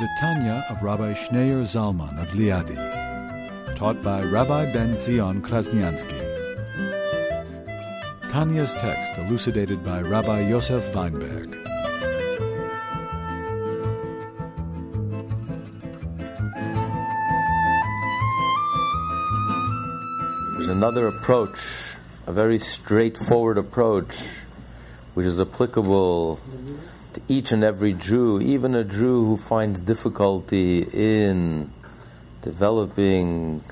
The Tanya of Rabbi Schneur Zalman of Liadi, taught by Rabbi Ben Zion Krasniansky. Tanya's text elucidated by Rabbi Yosef Weinberg. There's another approach, a very straightforward approach, which is applicable each and every Jew, even a Jew who finds difficulty in developing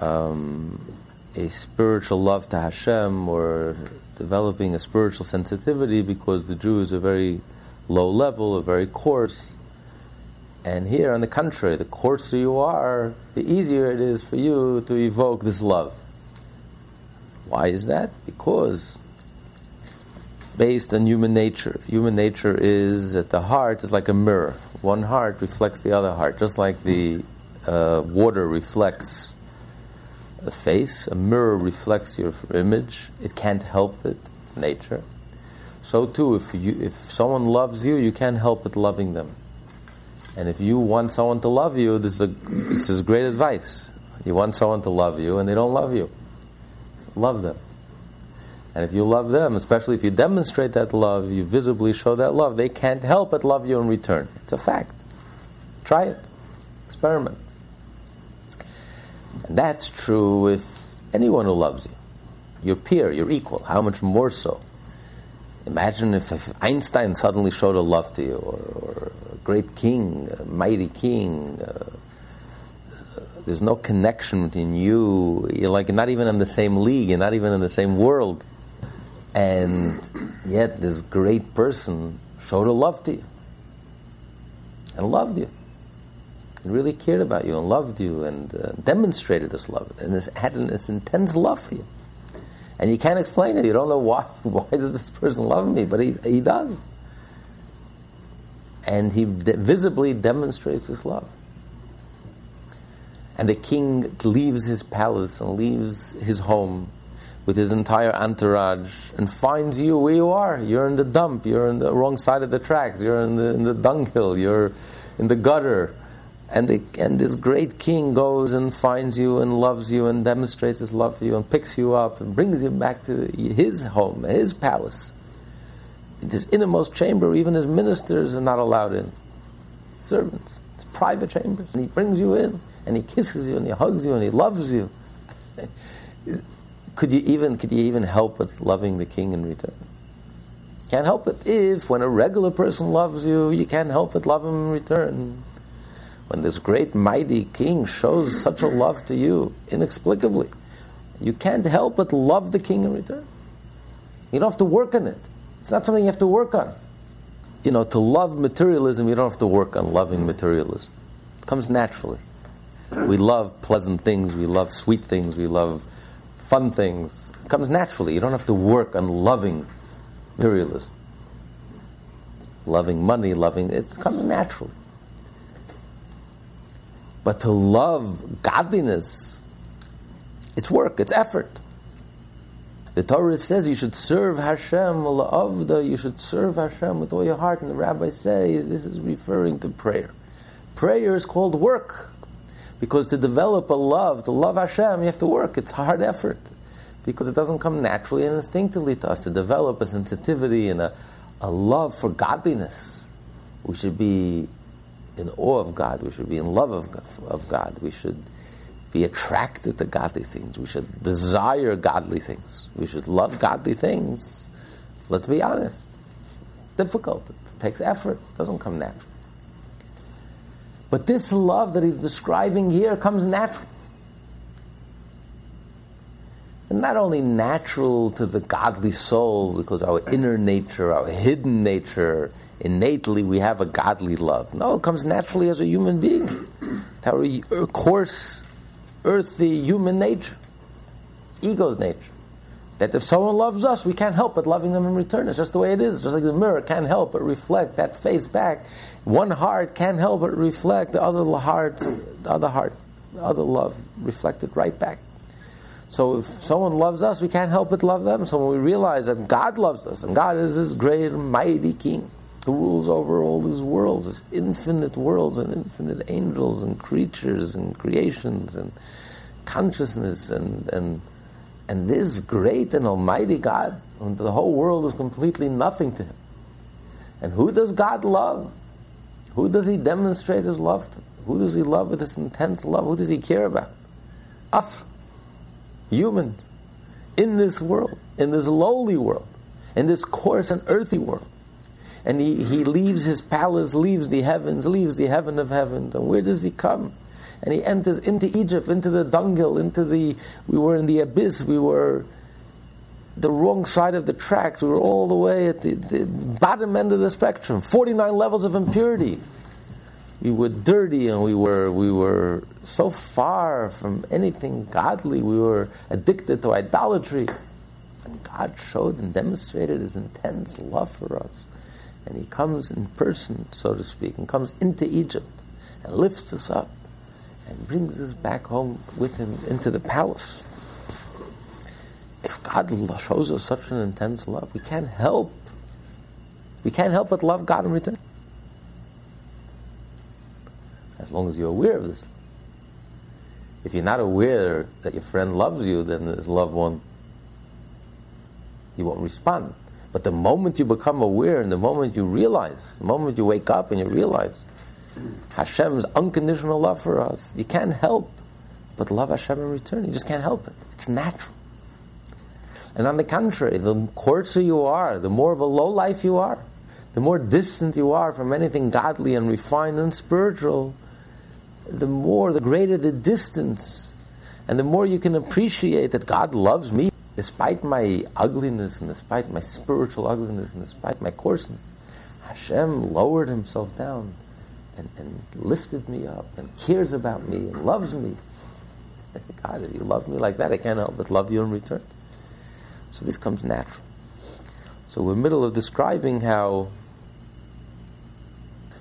um, a spiritual love to Hashem or developing a spiritual sensitivity because the Jew is a very low level, a very coarse. And here, on the contrary, the coarser you are, the easier it is for you to evoke this love. Why is that? Because based on human nature. Human nature is that the heart is like a mirror. One heart reflects the other heart, just like the uh, water reflects the face. A mirror reflects your image. It can't help it. It's nature. So too, if you, if someone loves you, you can't help but loving them. And if you want someone to love you, this is, a, this is great advice. You want someone to love you, and they don't love you. Love them. And if you love them, especially if you demonstrate that love, you visibly show that love, they can't help but love you in return. It's a fact. Try it. Experiment. And that's true with anyone who loves you. Your peer, your equal. How much more so? Imagine if, if Einstein suddenly showed a love to you, or, or a great king, a mighty king. Uh, there's no connection between you. You're like not even in the same league. You're not even in the same world. And yet, this great person showed a love to you and loved you and really cared about you and loved you and uh, demonstrated this love and this, had this intense love for you. And you can't explain it. You don't know why. Why does this person love me? But he, he does. And he de- visibly demonstrates this love. And the king leaves his palace and leaves his home with his entire entourage and finds you where you are. You're in the dump, you're in the wrong side of the tracks, you're in the, in the dunghill, you're in the gutter. And, the, and this great king goes and finds you and loves you and demonstrates his love for you and picks you up and brings you back to his home, his palace. In this innermost chamber, even his ministers are not allowed in. Servants, his private chambers. And he brings you in and he kisses you and he hugs you and he loves you. could you even could you even help with loving the king in return? Can't help it. If when a regular person loves you, you can't help but love him in return. When this great mighty king shows such a love to you inexplicably, you can't help but love the king in return. You don't have to work on it. It's not something you have to work on. You know, to love materialism, you don't have to work on loving materialism. It comes naturally. We love pleasant things, we love sweet things, we love fun things. It comes naturally. You don't have to work on loving materialism. Loving money, loving it comes naturally. But to love godliness, it's work, it's effort. The Torah says you should serve Hashem you should serve Hashem with all your heart, and the rabbis say this is referring to prayer. Prayer is called work. Because to develop a love, to love Hashem, you have to work. It's hard effort. Because it doesn't come naturally and instinctively to us. To develop a sensitivity and a, a love for godliness, we should be in awe of God. We should be in love of, of God. We should be attracted to godly things. We should desire godly things. We should love godly things. Let's be honest. It's difficult. It takes effort. It doesn't come naturally. But this love that he's describing here comes natural. And not only natural to the godly soul, because our inner nature, our hidden nature, innately we have a godly love. No, it comes naturally as a human being. our er, coarse, earthy human nature, ego's nature. That if someone loves us, we can't help but loving them in return. It's just the way it is. Just like the mirror can't help but reflect that face back. One heart can't help but reflect the other heart, the other heart, the other love reflected right back. So if someone loves us, we can't help but love them. So when we realize that God loves us, and God is this great and mighty King who rules over all these worlds, these infinite worlds and infinite angels and creatures and creations and consciousness and, and and this great and almighty God, the whole world is completely nothing to him. And who does God love? Who does he demonstrate his love to? Who does he love with this intense love? Who does he care about? Us, human, in this world, in this lowly world, in this coarse and earthy world. And he, he leaves his palace, leaves the heavens, leaves the heaven of heavens. And where does he come? and he enters into Egypt, into the dunghill, into the. We were in the abyss. We were the wrong side of the tracks. We were all the way at the, the bottom end of the spectrum. Forty-nine levels of impurity. We were dirty, and we were we were so far from anything godly. We were addicted to idolatry. And God showed and demonstrated His intense love for us. And He comes in person, so to speak, and comes into Egypt and lifts us up and brings us back home with him into the palace. If God shows us such an intense love, we can't help. We can't help but love God in return. As long as you're aware of this. If you're not aware that your friend loves you, then this loved won't, you won't respond. But the moment you become aware and the moment you realize, the moment you wake up and you realize, Hashem's unconditional love for us. You can't help but love Hashem in return. You just can't help it. It's natural. And on the contrary, the coarser you are, the more of a low life you are, the more distant you are from anything godly and refined and spiritual, the more, the greater the distance, and the more you can appreciate that God loves me despite my ugliness and despite my spiritual ugliness and despite my coarseness. Hashem lowered himself down and, and lifted me up and cares about me and loves me. God, if you love me like that, I can't help but love you in return. So this comes natural. So we're in the middle of describing how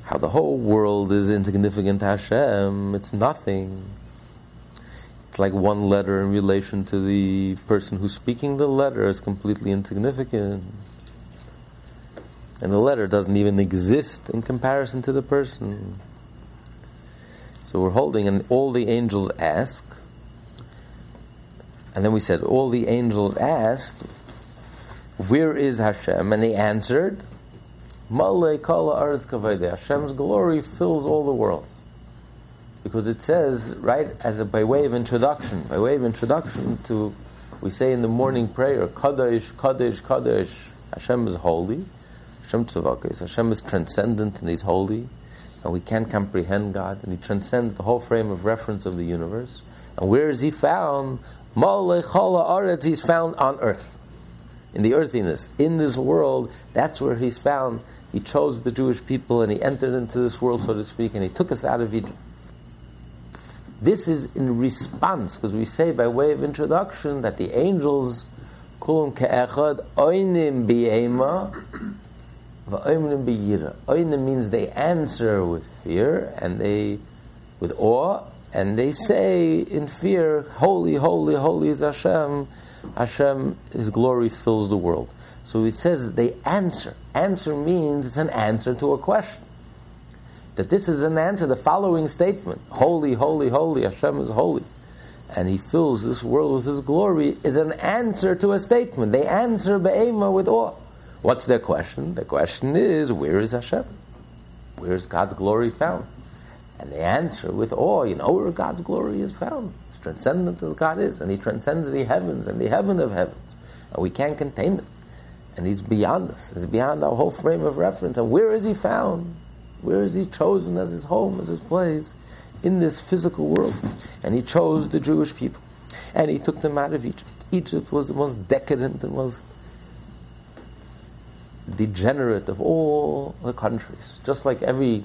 how the whole world is insignificant to Hashem. It's nothing. It's like one letter in relation to the person who's speaking the letter is completely insignificant. And the letter doesn't even exist in comparison to the person. So we're holding, and all the angels ask. And then we said, all the angels asked, Where is Hashem? And they answered, Male kala kavayde. Hashem's glory fills all the world. Because it says, right, as a, by way of introduction, by way of introduction to, we say in the morning prayer, Kadosh, Kadosh, Kadosh, Hashem is holy. Hashem Tzavakis. Hashem is transcendent and He's holy, and we can't comprehend God, and He transcends the whole frame of reference of the universe. And where is He found? He's found on earth, in the earthiness, in this world. That's where He's found. He chose the Jewish people, and He entered into this world, so to speak, and He took us out of Egypt. This is in response, because we say by way of introduction that the angels, kulam ke'echad oinim bi'ema, Oina means they answer with fear and they, with awe, and they say in fear, Holy, holy, holy is Hashem. Hashem, His glory fills the world. So it says they answer. Answer means it's an answer to a question. That this is an answer, the following statement Holy, holy, holy, Hashem is holy. And He fills this world with His glory, is an answer to a statement. They answer Be'ema with awe. What's their question? The question is, where is Hashem? Where is God's glory found? And they answer with awe, you know where God's glory is found. It's transcendent as God is, and He transcends the heavens and the heaven of heavens. And we can't contain Him. And He's beyond us. He's beyond our whole frame of reference. And where is He found? Where is He chosen as His home, as His place? In this physical world. And He chose the Jewish people. And He took them out of Egypt. Egypt was the most decadent, the most degenerate of all the countries. Just like every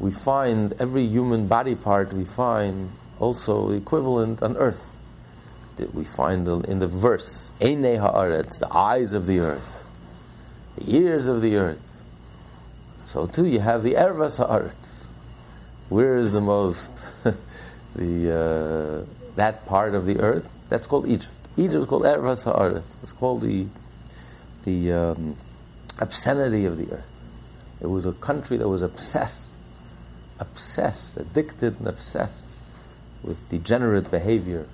we find every human body part we find also equivalent on earth. That we find in the verse, Eine haaretz, the eyes of the earth, the ears of the earth. So too you have the ervas haaretz. Where is the most, the, uh, that part of the earth? That's called Egypt. Egypt is called ervas haaretz. It's called the, the um, obscenity of the earth. It was a country that was obsessed, obsessed, addicted and obsessed with degenerate behavior.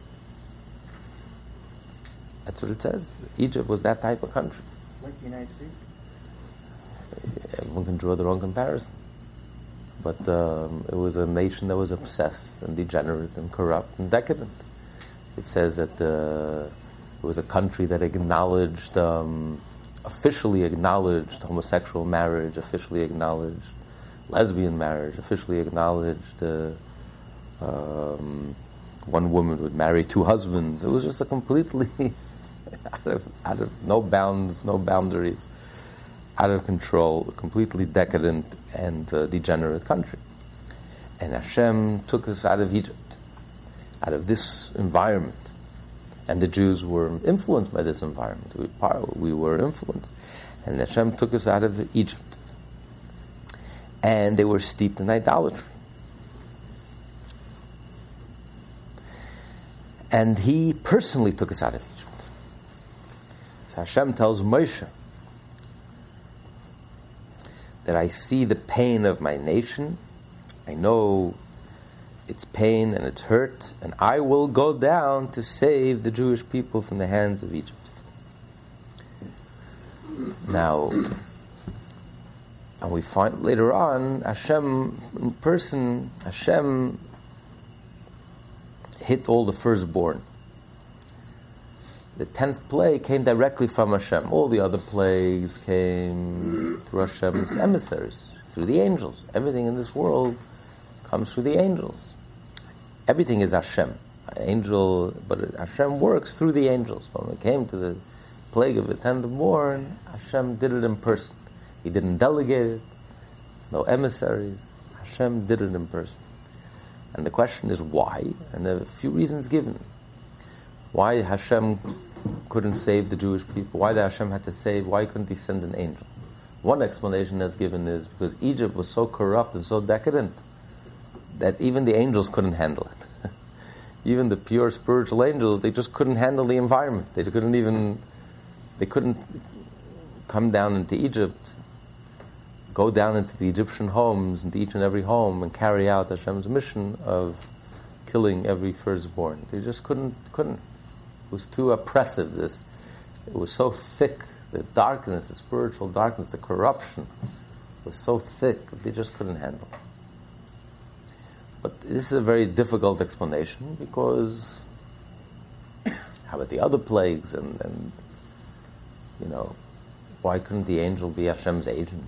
That's what it says. Egypt was that type of country. Like the United States? Everyone can draw their own comparison. But um, it was a nation that was obsessed and degenerate and corrupt and decadent. It says that uh, it was a country that acknowledged, um, officially acknowledged homosexual marriage, officially acknowledged lesbian marriage, officially acknowledged uh, um, one woman would marry two husbands. It was just a completely out of, out of no bounds, no boundaries, out of control, completely decadent and uh, degenerate country. And Hashem took us out of Egypt, out of this environment. And the Jews were influenced by this environment. We, we were influenced. And Hashem took us out of Egypt. And they were steeped in idolatry. And he personally took us out of Egypt. So Hashem tells Moshe that I see the pain of my nation. I know its pain and its hurt, and I will go down to save the Jewish people from the hands of Egypt. Now, and we find later on, Hashem, in person, Hashem hit all the firstborn. The tenth plague came directly from Hashem. All the other plagues came through Hashem's emissaries, through the angels. Everything in this world comes through the angels. Everything is Hashem. Angel, but Hashem works through the angels. When it came to the plague of the tenth born, Hashem did it in person. He didn't delegate it, no emissaries. Hashem did it in person. And the question is why? And there are a few reasons given. Why Hashem couldn't save the Jewish people? Why did Hashem have to save? Why couldn't he send an angel? One explanation that's given is because Egypt was so corrupt and so decadent that even the angels couldn't handle it. even the pure spiritual angels, they just couldn't handle the environment. They couldn't even, they couldn't come down into Egypt go down into the Egyptian homes, into each and every home, and carry out Hashem's mission of killing every firstborn. They just couldn't, couldn't. It was too oppressive. This, it was so thick. The darkness, the spiritual darkness, the corruption was so thick that they just couldn't handle. But this is a very difficult explanation because how about the other plagues and, and you know why couldn't the angel be Hashem's agent?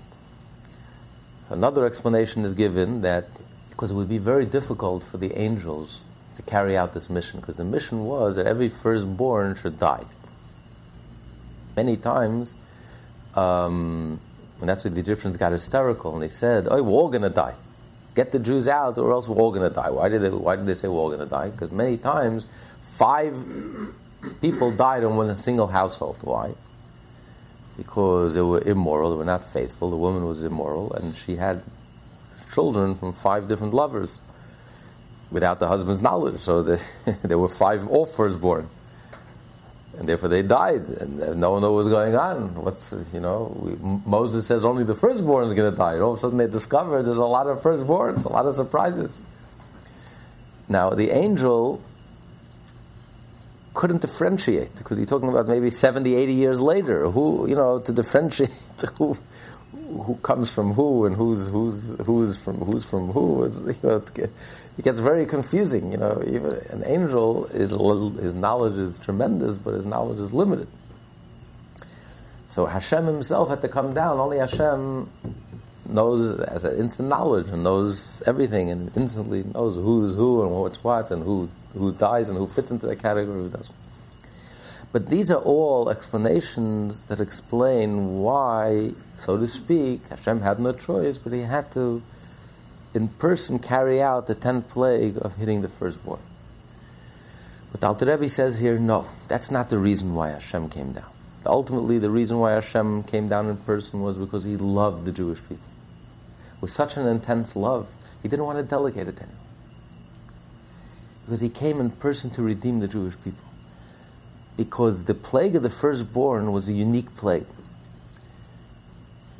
Another explanation is given that because it would be very difficult for the angels to carry out this mission, because the mission was that every firstborn should die. Many times, um, and that's why the Egyptians got hysterical, and they said, "Oh, we're all going to die. Get the Jews out, or else we're all going to die." Why did they? Why did they say we're all going to die? Because many times, five people died in one single household. Why? Because they were immoral, they were not faithful. The woman was immoral, and she had children from five different lovers without the husband's knowledge. So they, there were five all firstborn. And therefore they died, and no one knew what was going on. What's, you know, we, Moses says only the firstborn is going to die. And all of a sudden they discover there's a lot of firstborns, a lot of surprises. Now, the angel couldn't differentiate because you're talking about maybe 70, 80 years later. Who, you know, to differentiate who, who comes from who and who's, who's, who's, from, who's from who, you know, it gets very confusing. You know, even an angel, is, his knowledge is tremendous, but his knowledge is limited. So Hashem himself had to come down. Only Hashem knows as an instant knowledge and knows everything and instantly knows who's who and what's what and who who dies and who fits into that category, who doesn't. But these are all explanations that explain why, so to speak, Hashem had no choice, but he had to in person carry out the tenth plague of hitting the firstborn. But Alter Rebbe says here, no, that's not the reason why Hashem came down. Ultimately, the reason why Hashem came down in person was because he loved the Jewish people. With such an intense love, he didn't want to delegate it to anyone. Because he came in person to redeem the Jewish people. Because the plague of the firstborn was a unique plague.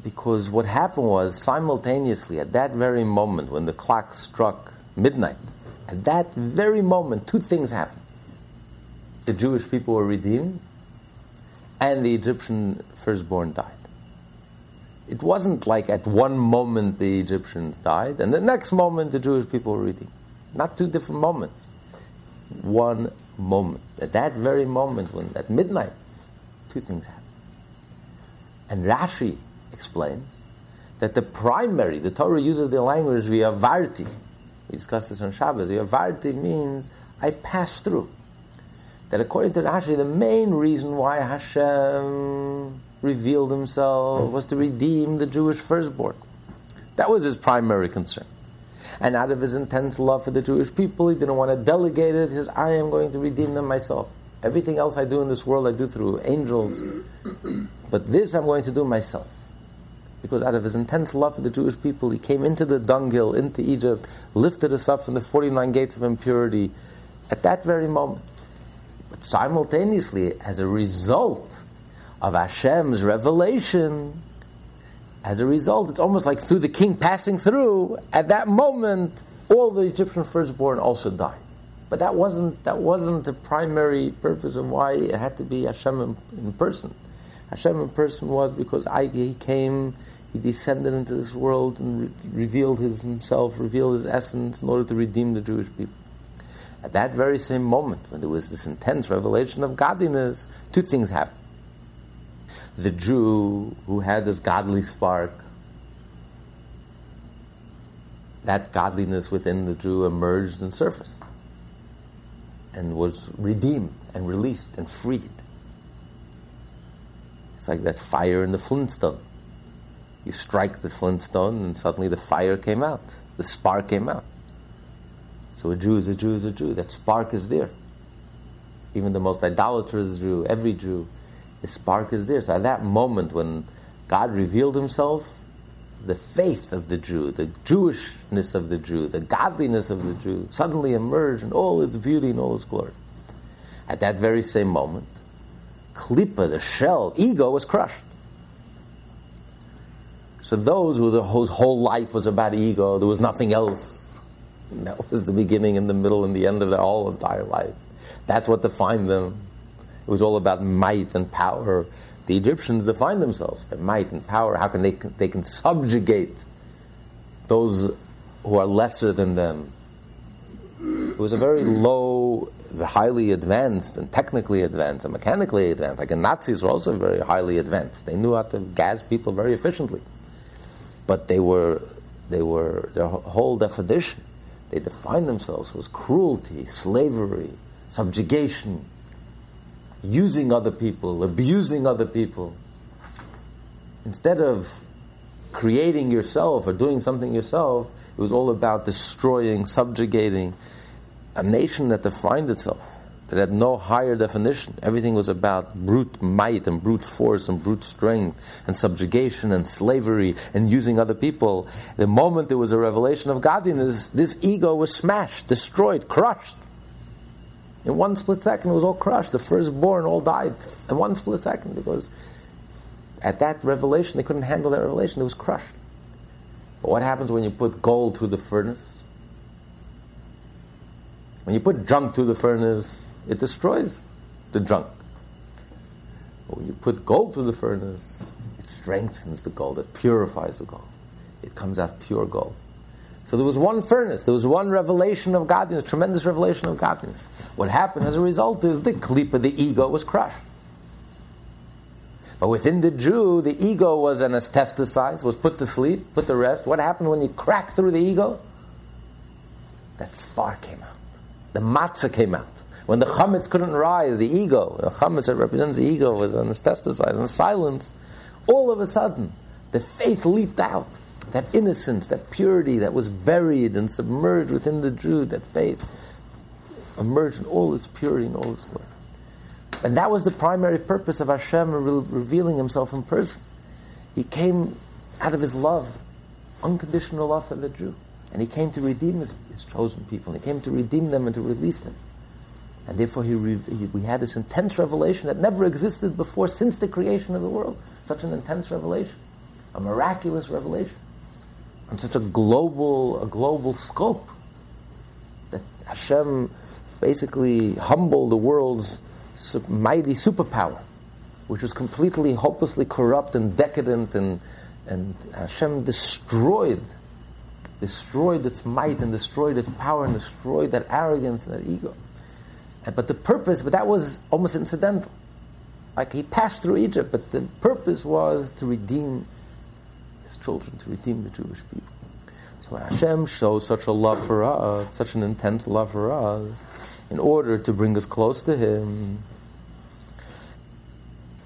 Because what happened was, simultaneously, at that very moment when the clock struck midnight, at that very moment, two things happened. The Jewish people were redeemed, and the Egyptian firstborn died. It wasn't like at one moment the Egyptians died, and the next moment the Jewish people were redeemed. Not two different moments. One moment. At that very moment, when at midnight, two things happened. And Rashi explains that the primary, the Torah uses the language v'avarti. We discussed this on Shabbos. V'avarti means I pass through. That according to Rashi, the main reason why Hashem revealed himself was to redeem the Jewish firstborn. That was his primary concern. And out of his intense love for the Jewish people, he didn't want to delegate it. He says, I am going to redeem them myself. Everything else I do in this world, I do through angels. But this I'm going to do myself. Because out of his intense love for the Jewish people, he came into the dunghill, into Egypt, lifted us up from the 49 gates of impurity at that very moment. But simultaneously, as a result of Hashem's revelation, as a result, it's almost like through the king passing through, at that moment, all the Egyptian firstborn also died. But that wasn't, that wasn't the primary purpose of why it had to be Hashem in, in person. Hashem in person was because I, he came, he descended into this world and re- revealed his, himself, revealed his essence in order to redeem the Jewish people. At that very same moment, when there was this intense revelation of godliness, two things happened the Jew who had this godly spark, that godliness within the Jew emerged and surfaced and was redeemed and released and freed. It's like that fire in the flintstone. You strike the flintstone and suddenly the fire came out, the spark came out. So a Jew is a Jew is a Jew. That spark is there. Even the most idolatrous Jew, every Jew, the spark is there. So at that moment when God revealed himself, the faith of the Jew, the Jewishness of the Jew, the godliness of the Jew suddenly emerged in all its beauty and all its glory. At that very same moment, Klippa, the shell, ego was crushed. So those whose whole life was about ego, there was nothing else. That was the beginning and the middle and the end of their whole entire life. That's what defined them. It was all about might and power. The Egyptians defined themselves by might and power. How can they, they can subjugate those who are lesser than them? It was a very low, highly advanced and technically advanced and mechanically advanced. Like the Nazis were also very highly advanced. They knew how to gas people very efficiently. But they were, they were, their whole definition, they defined themselves was cruelty, slavery, subjugation, using other people, abusing other people. Instead of creating yourself or doing something yourself, it was all about destroying, subjugating a nation that defined itself, that had no higher definition. Everything was about brute might and brute force and brute strength and subjugation and slavery and using other people. The moment there was a revelation of godliness, this ego was smashed, destroyed, crushed. In one split second, it was all crushed. The firstborn all died in one split second because at that revelation, they couldn't handle that revelation. It was crushed. But what happens when you put gold through the furnace? When you put junk through the furnace, it destroys the junk. But when you put gold through the furnace, it strengthens the gold, it purifies the gold. It comes out pure gold. So there was one furnace, there was one revelation of godliness, tremendous revelation of godliness. What happened as a result is the klipa, the ego, was crushed. But within the Jew, the ego was anesthetized, was put to sleep, put to rest. What happened when you crack through the ego? That spark came out. The matzah came out. When the chametz couldn't rise, the ego, the chametz that represents the ego, was anesthetized and silent. All of a sudden, the faith leaped out. that innocence, that purity that was buried and submerged within the Jew, that faith, emerged in all its purity and all its glory. And that was the primary purpose of Hashem re- revealing Himself in person. He came out of His love, unconditional love for the Jew. And He came to redeem His, his chosen people. And He came to redeem them and to release them. And therefore, he, re- he, we had this intense revelation that never existed before since the creation of the world. Such an intense revelation, a miraculous revelation, on such a global, a global scope that Hashem basically humbled the world's mighty superpower, which was completely, hopelessly corrupt and decadent, and, and Hashem destroyed, destroyed its might and destroyed its power and destroyed that arrogance and that ego. Uh, but the purpose, but that was almost incidental. Like he passed through Egypt, but the purpose was to redeem his children, to redeem the Jewish people. So Hashem showed such a love for us, such an intense love for us, in order to bring us close to Him.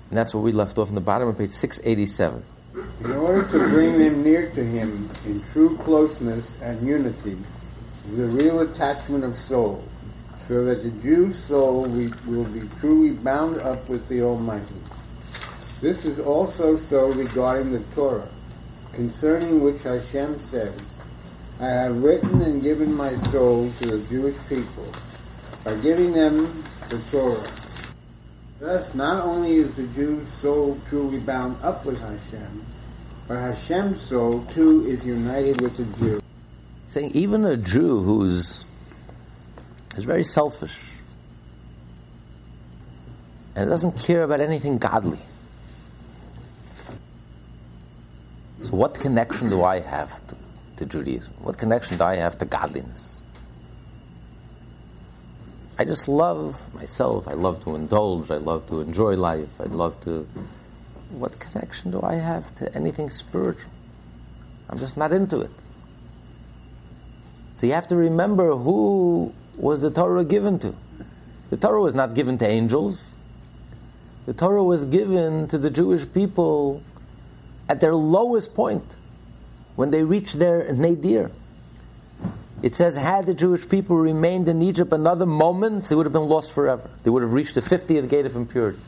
And that's what we left off in the bottom of page 687. In order to bring them near to Him in true closeness and unity, the real attachment of soul so that the Jew's soul will be truly bound up with the Almighty. This is also so regarding the Torah, concerning which Hashem says, I have written and given my soul to the Jewish people by giving them the Torah. Thus, not only is the Jew's soul truly bound up with Hashem, but Hashem's soul too is united with the Jew. Saying even a Jew who's is very selfish and doesn't care about anything godly. So, what connection do I have to, to Judaism? What connection do I have to godliness? I just love myself. I love to indulge. I love to enjoy life. I love to. What connection do I have to anything spiritual? I'm just not into it. So you have to remember who was the Torah given to? The Torah was not given to angels. The Torah was given to the Jewish people at their lowest point when they reached their nadir. It says, had the Jewish people remained in Egypt another moment, they would have been lost forever. They would have reached the 50th gate of impurity.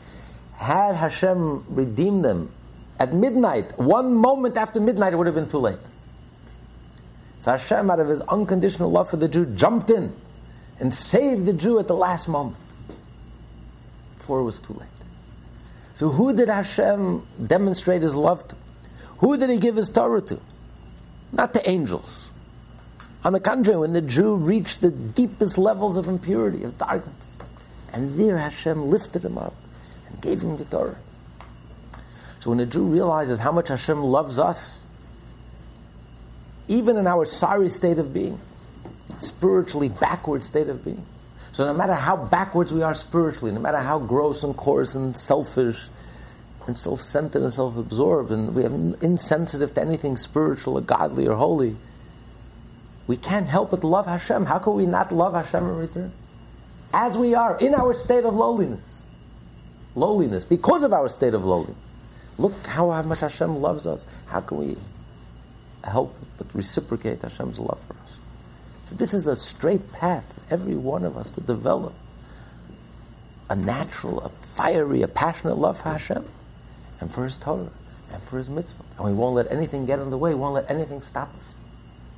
Had Hashem redeemed them at midnight, one moment after midnight, it would have been too late. So Hashem, out of his unconditional love for the Jew, jumped in and saved the Jew at the last moment before it was too late. So, who did Hashem demonstrate his love to? Who did he give his Torah to? Not the angels. On the contrary, when the Jew reached the deepest levels of impurity, of darkness, and there Hashem lifted him up and gave him the Torah. So when a Jew realizes how much Hashem loves us, even in our sorry state of being, spiritually backward state of being. So no matter how backwards we are spiritually, no matter how gross and coarse and selfish and self-centered and self-absorbed, and we are insensitive to anything spiritual or godly or holy, we can't help but love Hashem. How can we not love Hashem in return? As we are in our state of lowliness, lowliness because of our state of lowliness. Look how much Hashem loves us. How can we help but reciprocate Hashem's love for us? So this is a straight path for every one of us to develop a natural, a fiery, a passionate love for Hashem and for His Torah and for His mitzvah. And we won't let anything get in the way. We won't let anything stop us.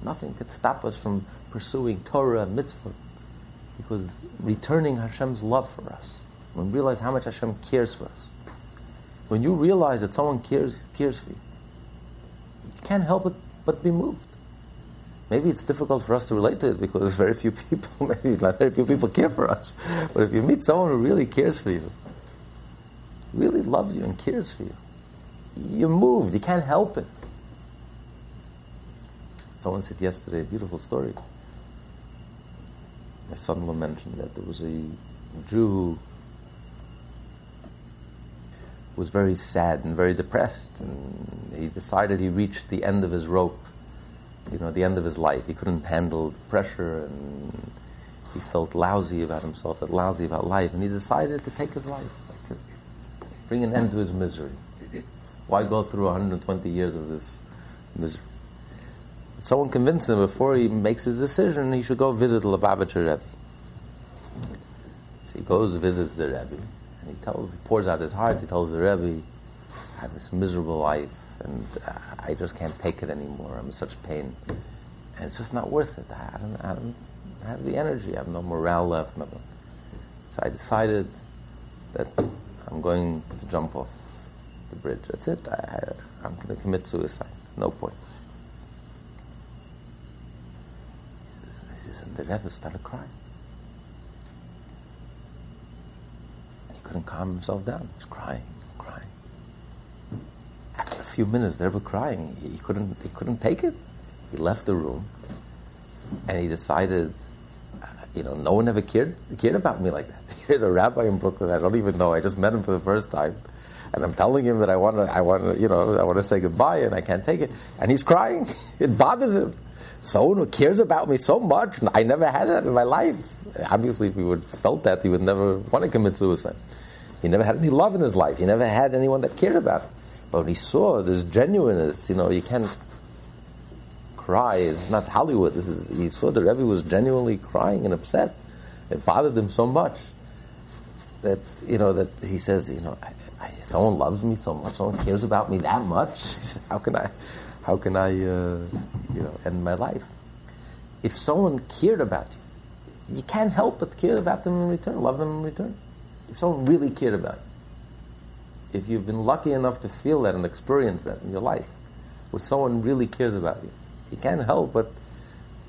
Nothing could stop us from pursuing Torah and mitzvah because returning Hashem's love for us. When we realize how much Hashem cares for us. When you realize that someone cares, cares for you, you can't help it but be moved. Maybe it's difficult for us to relate to it because very few people, maybe not very few people care for us. But if you meet someone who really cares for you, really loves you and cares for you, you're moved. You can't help it. Someone said yesterday a beautiful story. My son-in-law mentioned that there was a Jew who was very sad and very depressed, and he decided he reached the end of his rope you know, the end of his life. He couldn't handle the pressure and he felt lousy about himself, felt lousy about life, and he decided to take his life. It. Bring an end to his misery. Why go through 120 years of this misery? Someone convinced him before he makes his decision, he should go visit the Lubavitcher Rebbe. So he goes, visits the Rebbe, and he tells, he pours out his heart. He tells the Rebbe, "I have this miserable life, and uh, I just can't take it anymore. I'm in such pain, and it's just not worth it. I don't, I don't have the energy. I have no morale left. No. So I decided that I'm going to jump off the bridge. That's it. I, I'm going to commit suicide. No point. Says, and the Rebbe started crying. He couldn't calm himself down. He was crying, crying. After a few minutes, the Rebbe crying. He couldn't, he couldn't take it. He left the room, and he decided, uh, you know, no one ever cared cared about me like that. Here's a rabbi in Brooklyn I don't even know. I just met him for the first time, and I'm telling him that I want to, I want to, you know, I want to say goodbye, and I can't take it, and he's crying. it bothers him. Someone who cares about me so much, I never had that in my life. Obviously, if he would felt that, he would never want to commit suicide. He never had any love in his life. He never had anyone that cared about him. But when he saw this genuineness, you know, you can't cry. It's not Hollywood. This is he saw the Rebbe was genuinely crying and upset. It bothered him so much that you know that he says, you know, I, I, someone loves me so much, someone cares about me that much. Said, how can I, how can I, uh, you know, end my life? If someone cared about you, you can't help but care about them in return, love them in return. If someone really cared about you, if you've been lucky enough to feel that and experience that in your life, where someone really cares about you, you can't help but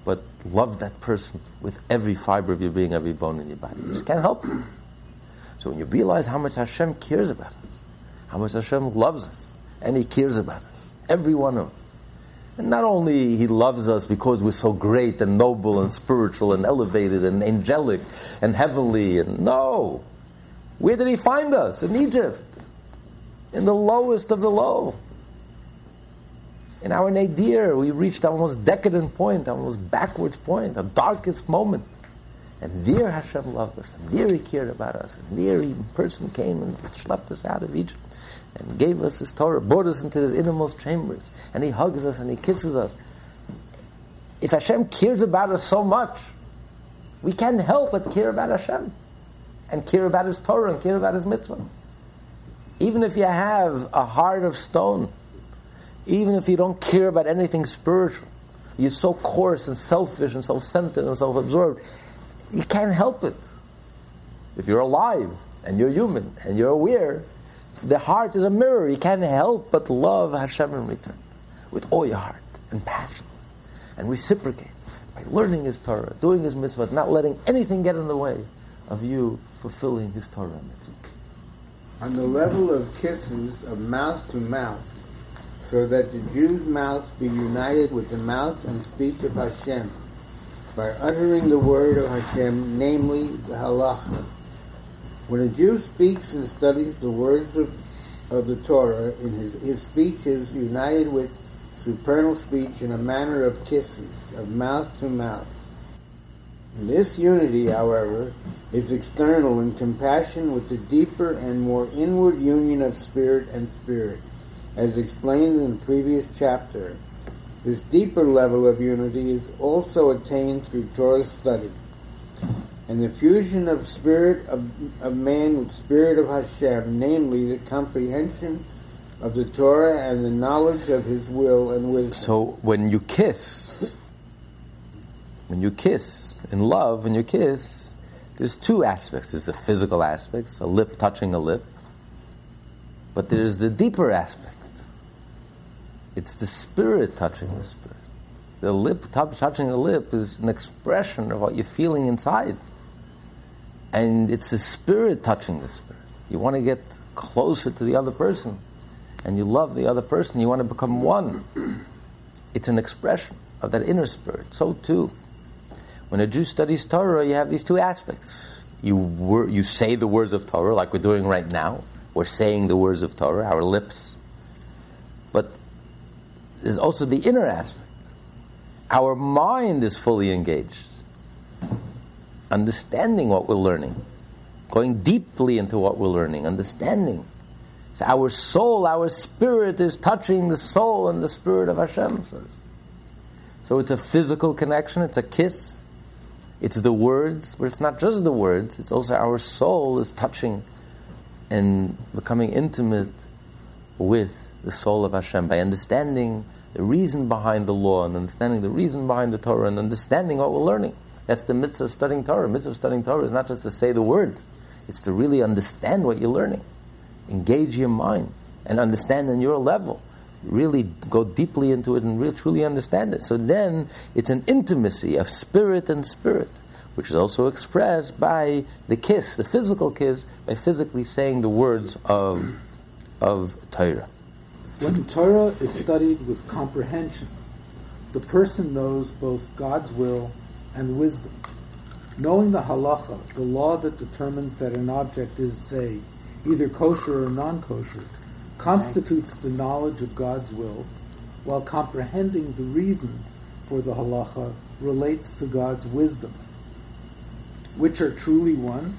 but love that person with every fiber of your being, every bone in your body. You just can't help it. So when you realize how much Hashem cares about us, how much Hashem loves us, and He cares about us, every one of us. And not only He loves us because we're so great and noble and spiritual and elevated and angelic and heavenly, and no. Where did He find us? In Egypt. In the lowest of the low. In our nadir, we reached our most decadent point, our most backwards point, the darkest moment. And there Hashem loved us, and there He cared about us, and there He person came and schlepped us out of Egypt and gave us His Torah, brought us into His innermost chambers, and He hugs us and He kisses us. If Hashem cares about us so much, we can't help but care about Hashem, and care about His Torah, and care about His mitzvah. Even if you have a heart of stone, even if you don't care about anything spiritual, you're so coarse and selfish and self-centered and self-absorbed, you can't help it. If you're alive and you're human and you're aware, the heart is a mirror. You can't help but love Hashem in return with all your heart and passion and reciprocate by learning His Torah, doing His mitzvah, not letting anything get in the way of you fulfilling His Torah mitzvah. On the level of kisses of mouth to mouth, so that the Jew's mouth be united with the mouth and speech of Hashem by uttering the word of Hashem, namely the halacha. When a Jew speaks and studies the words of, of the Torah, in his, his speech is united with supernal speech in a manner of kisses, of mouth to mouth. This unity, however, is external in compassion with the deeper and more inward union of spirit and spirit as explained in the previous chapter. This deeper level of unity is also attained through Torah study. And the fusion of spirit of, of man with spirit of Hashem, namely the comprehension of the Torah and the knowledge of His will and wisdom. So when you kiss, when you kiss in love, when you kiss, there's two aspects. There's the physical aspects, a lip touching a lip, but there's the deeper aspect. It's the spirit touching the spirit. The lip touching the lip is an expression of what you're feeling inside. And it's the spirit touching the spirit. You want to get closer to the other person and you love the other person, you want to become one. It's an expression of that inner spirit. So too, when a Jew studies Torah, you have these two aspects. You, wor- you say the words of Torah, like we're doing right now. We're saying the words of Torah, our lips. But there's also the inner aspect. Our mind is fully engaged, understanding what we're learning, going deeply into what we're learning, understanding. So our soul, our spirit is touching the soul and the spirit of Hashem. So it's a physical connection, it's a kiss, it's the words, but it's not just the words, it's also our soul is touching and becoming intimate with the soul of Hashem by understanding the reason behind the law and understanding the reason behind the Torah and understanding what we're learning. That's the mitzvah of studying Torah. Mitzvah of studying Torah is not just to say the words, it's to really understand what you're learning. Engage your mind and understand on your level. Really go deeply into it and really truly understand it. So then it's an intimacy of spirit and spirit, which is also expressed by the kiss, the physical kiss, by physically saying the words of, of Torah. When Torah is studied with comprehension, the person knows both God's will and wisdom. Knowing the halacha, the law that determines that an object is, say, either kosher or non kosher, constitutes the knowledge of God's will, while comprehending the reason for the halacha relates to God's wisdom. Which are truly one?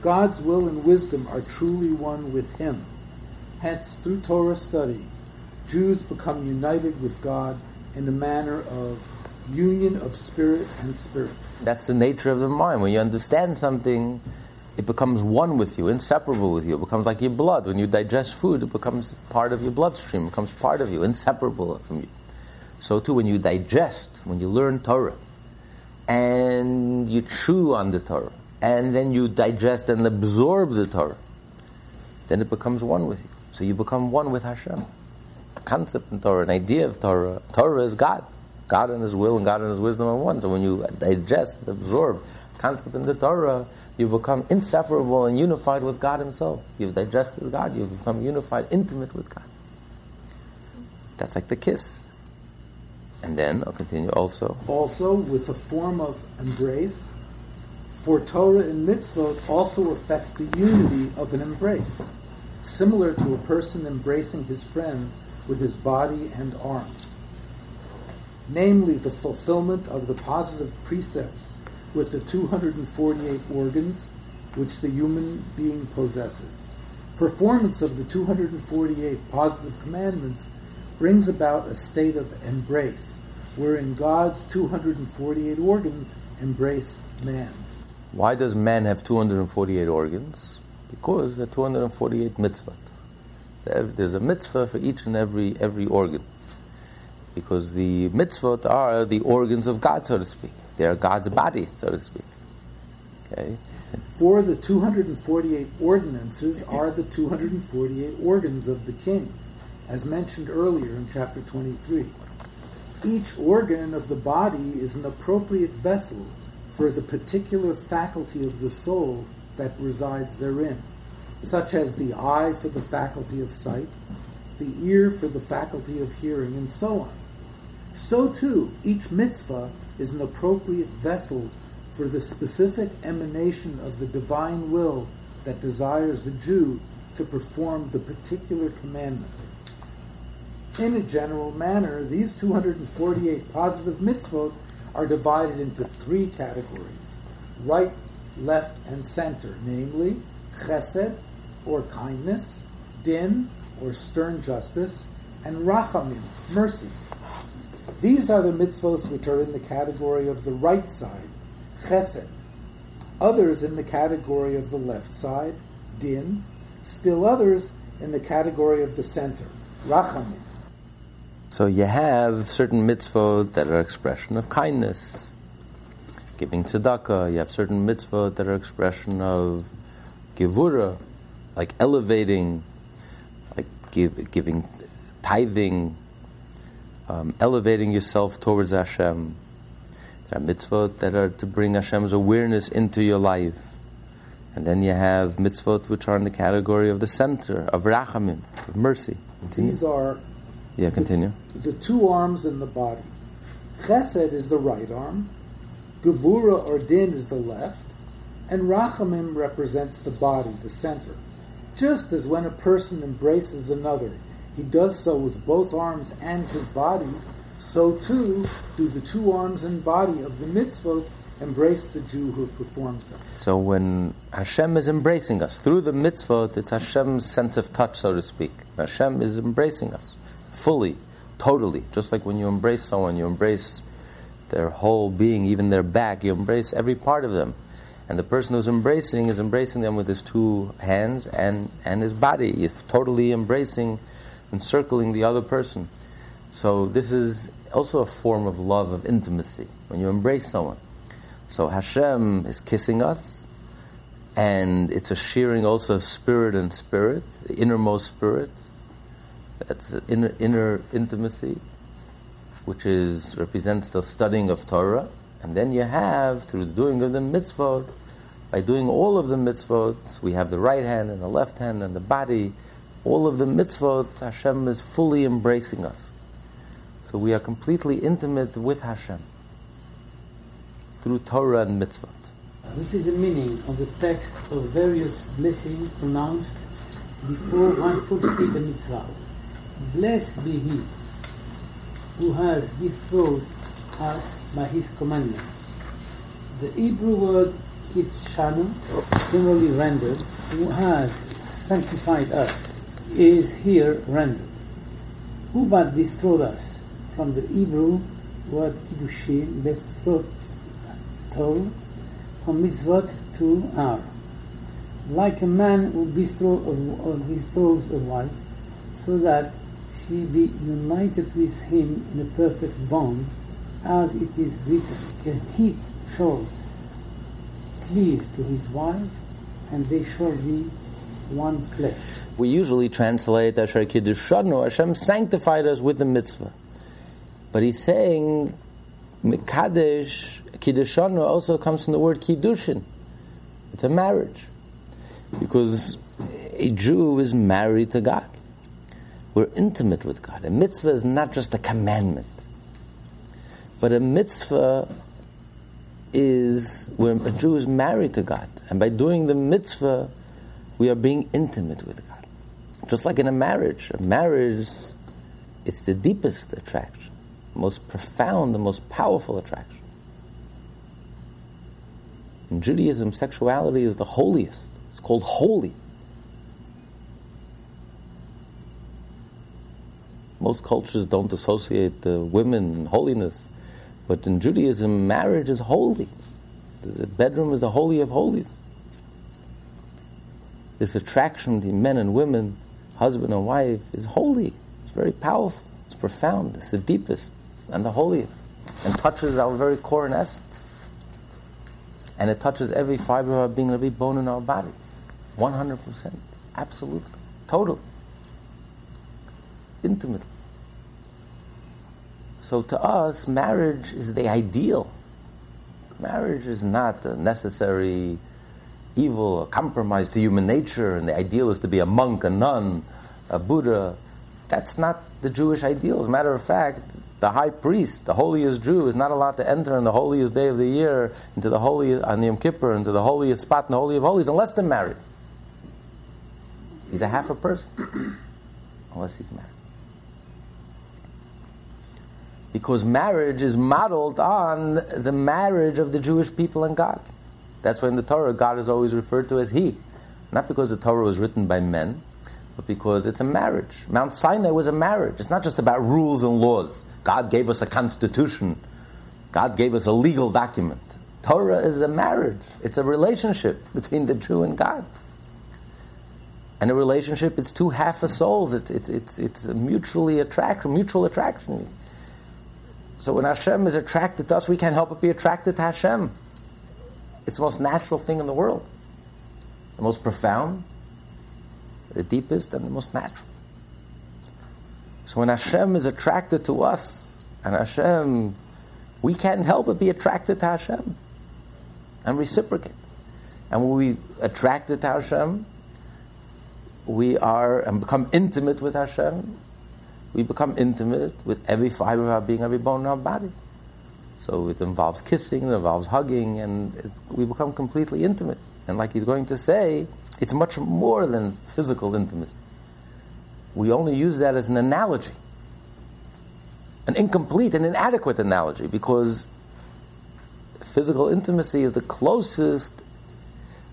God's will and wisdom are truly one with Him. Hence, through Torah study, Jews become united with God in the manner of union of spirit and spirit. That's the nature of the mind. When you understand something, it becomes one with you, inseparable with you. It becomes like your blood. When you digest food, it becomes part of your bloodstream, it becomes part of you, inseparable from you. So too, when you digest, when you learn Torah, and you chew on the Torah, and then you digest and absorb the Torah, then it becomes one with you. So you become one with Hashem. A concept in Torah, an idea of Torah. Torah is God. God and His will and God and His wisdom are one. So when you digest, absorb concept in the Torah, you become inseparable and unified with God Himself. You've digested God, you've become unified, intimate with God. That's like the kiss. And then I'll continue also. Also, with a form of embrace, for Torah and mitzvot also affect the unity of an embrace, similar to a person embracing his friend with his body and arms. Namely, the fulfillment of the positive precepts with the 248 organs which the human being possesses. Performance of the 248 positive commandments brings about a state of embrace, wherein God's 248 organs embrace man's. Why does man have 248 organs? Because there are 248 mitzvot. There's a mitzvah for each and every, every organ. Because the mitzvot are the organs of God, so to speak. They are God's body, so to speak. Okay? For the 248 ordinances are the 248 organs of the king, as mentioned earlier in chapter 23. Each organ of the body is an appropriate vessel for the particular faculty of the soul that resides therein, such as the eye for the faculty of sight, the ear for the faculty of hearing, and so on. So too, each mitzvah is an appropriate vessel for the specific emanation of the divine will that desires the Jew to perform the particular commandment. In a general manner, these 248 positive mitzvot are divided into three categories right, left, and center, namely chesed, or kindness, din, or stern justice, and rachamim, mercy. These are the mitzvos which are in the category of the right side, chesed. Others in the category of the left side, din. Still others in the category of the center, rachamim. So you have certain mitzvot that are expression of kindness, giving tzedakah. You have certain mitzvot that are expression of gevura, like elevating, like give, giving tithing, um, elevating yourself towards Hashem. There are mitzvot that are to bring Hashem's awareness into your life. And then you have mitzvot which are in the category of the center, of rachamim, of mercy. Continue. These are Yeah, continue. the two arms in the body. Chesed is the right arm, Gevura or Din is the left, and Rachamim represents the body, the center. Just as when a person embraces another, he does so with both arms and his body, so too do the two arms and body of the mitzvot embrace the Jew who performs them. So when Hashem is embracing us through the mitzvot, it's Hashem's sense of touch, so to speak. Hashem is embracing us fully, totally. Just like when you embrace someone, you embrace their whole being, even their back. You embrace every part of them. And the person who's embracing is embracing them with his two hands and, and his body. You're totally embracing, encircling the other person. So this is also a form of love, of intimacy, when you embrace someone. So Hashem is kissing us, and it's a shearing also of spirit and spirit, the innermost spirit. That's inner, inner intimacy, which is represents the studying of Torah. And then you have, through the doing of the mitzvot, by doing all of the mitzvot, we have the right hand and the left hand and the body. All of the mitzvot, Hashem is fully embracing us. So we are completely intimate with Hashem through Torah and mitzvot. This is the meaning of the text of various blessings pronounced before one fulfills the mitzvah. Blessed be he who has betrothed us by his commandments. The Hebrew word kidshanu, generally rendered, who has sanctified us, is here rendered. Who but betrothed us from the Hebrew word kiddushin, betrothed, from mitzvot to ar. Like a man who betroths a wife, so that she be united with him in a perfect bond, as it is written, he shall cleave to his wife, and they shall be one flesh. We usually translate Asher Kiddushanu, Hashem sanctified us with the mitzvah. But he's saying, Mikadesh, Kiddushanu also comes from the word Kiddushin. It's a marriage. Because a Jew is married to God. We're intimate with God. A mitzvah is not just a commandment, but a mitzvah is when a Jew is married to God. And by doing the mitzvah, we are being intimate with God. Just like in a marriage. A marriage, it's the deepest attraction, the most profound, the most powerful attraction. In Judaism, sexuality is the holiest. It's called holy. Most cultures don't associate the women and holiness, but in Judaism, marriage is holy. The bedroom is the holy of holies. This attraction between men and women, husband and wife, is holy. It's very powerful. It's profound. It's the deepest and the holiest, and touches our very core and essence. And it touches every fiber of our being, every bone in our body. 100%. Absolutely. Totally. Intimately. So to us, marriage is the ideal. Marriage is not a necessary evil, a compromise to human nature, and the ideal is to be a monk, a nun, a Buddha. That's not the Jewish ideal. As a matter of fact, the high priest, the holiest Jew, is not allowed to enter on the holiest day of the year into the holy on Yom Kippur, into the holiest spot in the Holy of Holies, unless they're married. He's a half a person, unless he's married. Because marriage is modeled on the marriage of the Jewish people and God. That's why in the Torah, God is always referred to as He. Not because the Torah was written by men, but because it's a marriage. Mount Sinai was a marriage. It's not just about rules and laws. God gave us a constitution. God gave us a legal document. Torah is a marriage. It's a relationship between the Jew and God. And a relationship, it's two half of souls. It's, it's, it's, it's a mutually attraction, mutual attraction. So when Hashem is attracted to us, we can't help but be attracted to Hashem. It's the most natural thing in the world. The most profound, the deepest, and the most natural. So when Hashem is attracted to us, and Hashem, we can't help but be attracted to Hashem and reciprocate. And when we attracted to Hashem, we are and become intimate with Hashem. We become intimate with every fiber of our being, every bone in our body. So it involves kissing, it involves hugging, and it, we become completely intimate. And like he's going to say, it's much more than physical intimacy we only use that as an analogy, an incomplete and inadequate analogy, because physical intimacy is the closest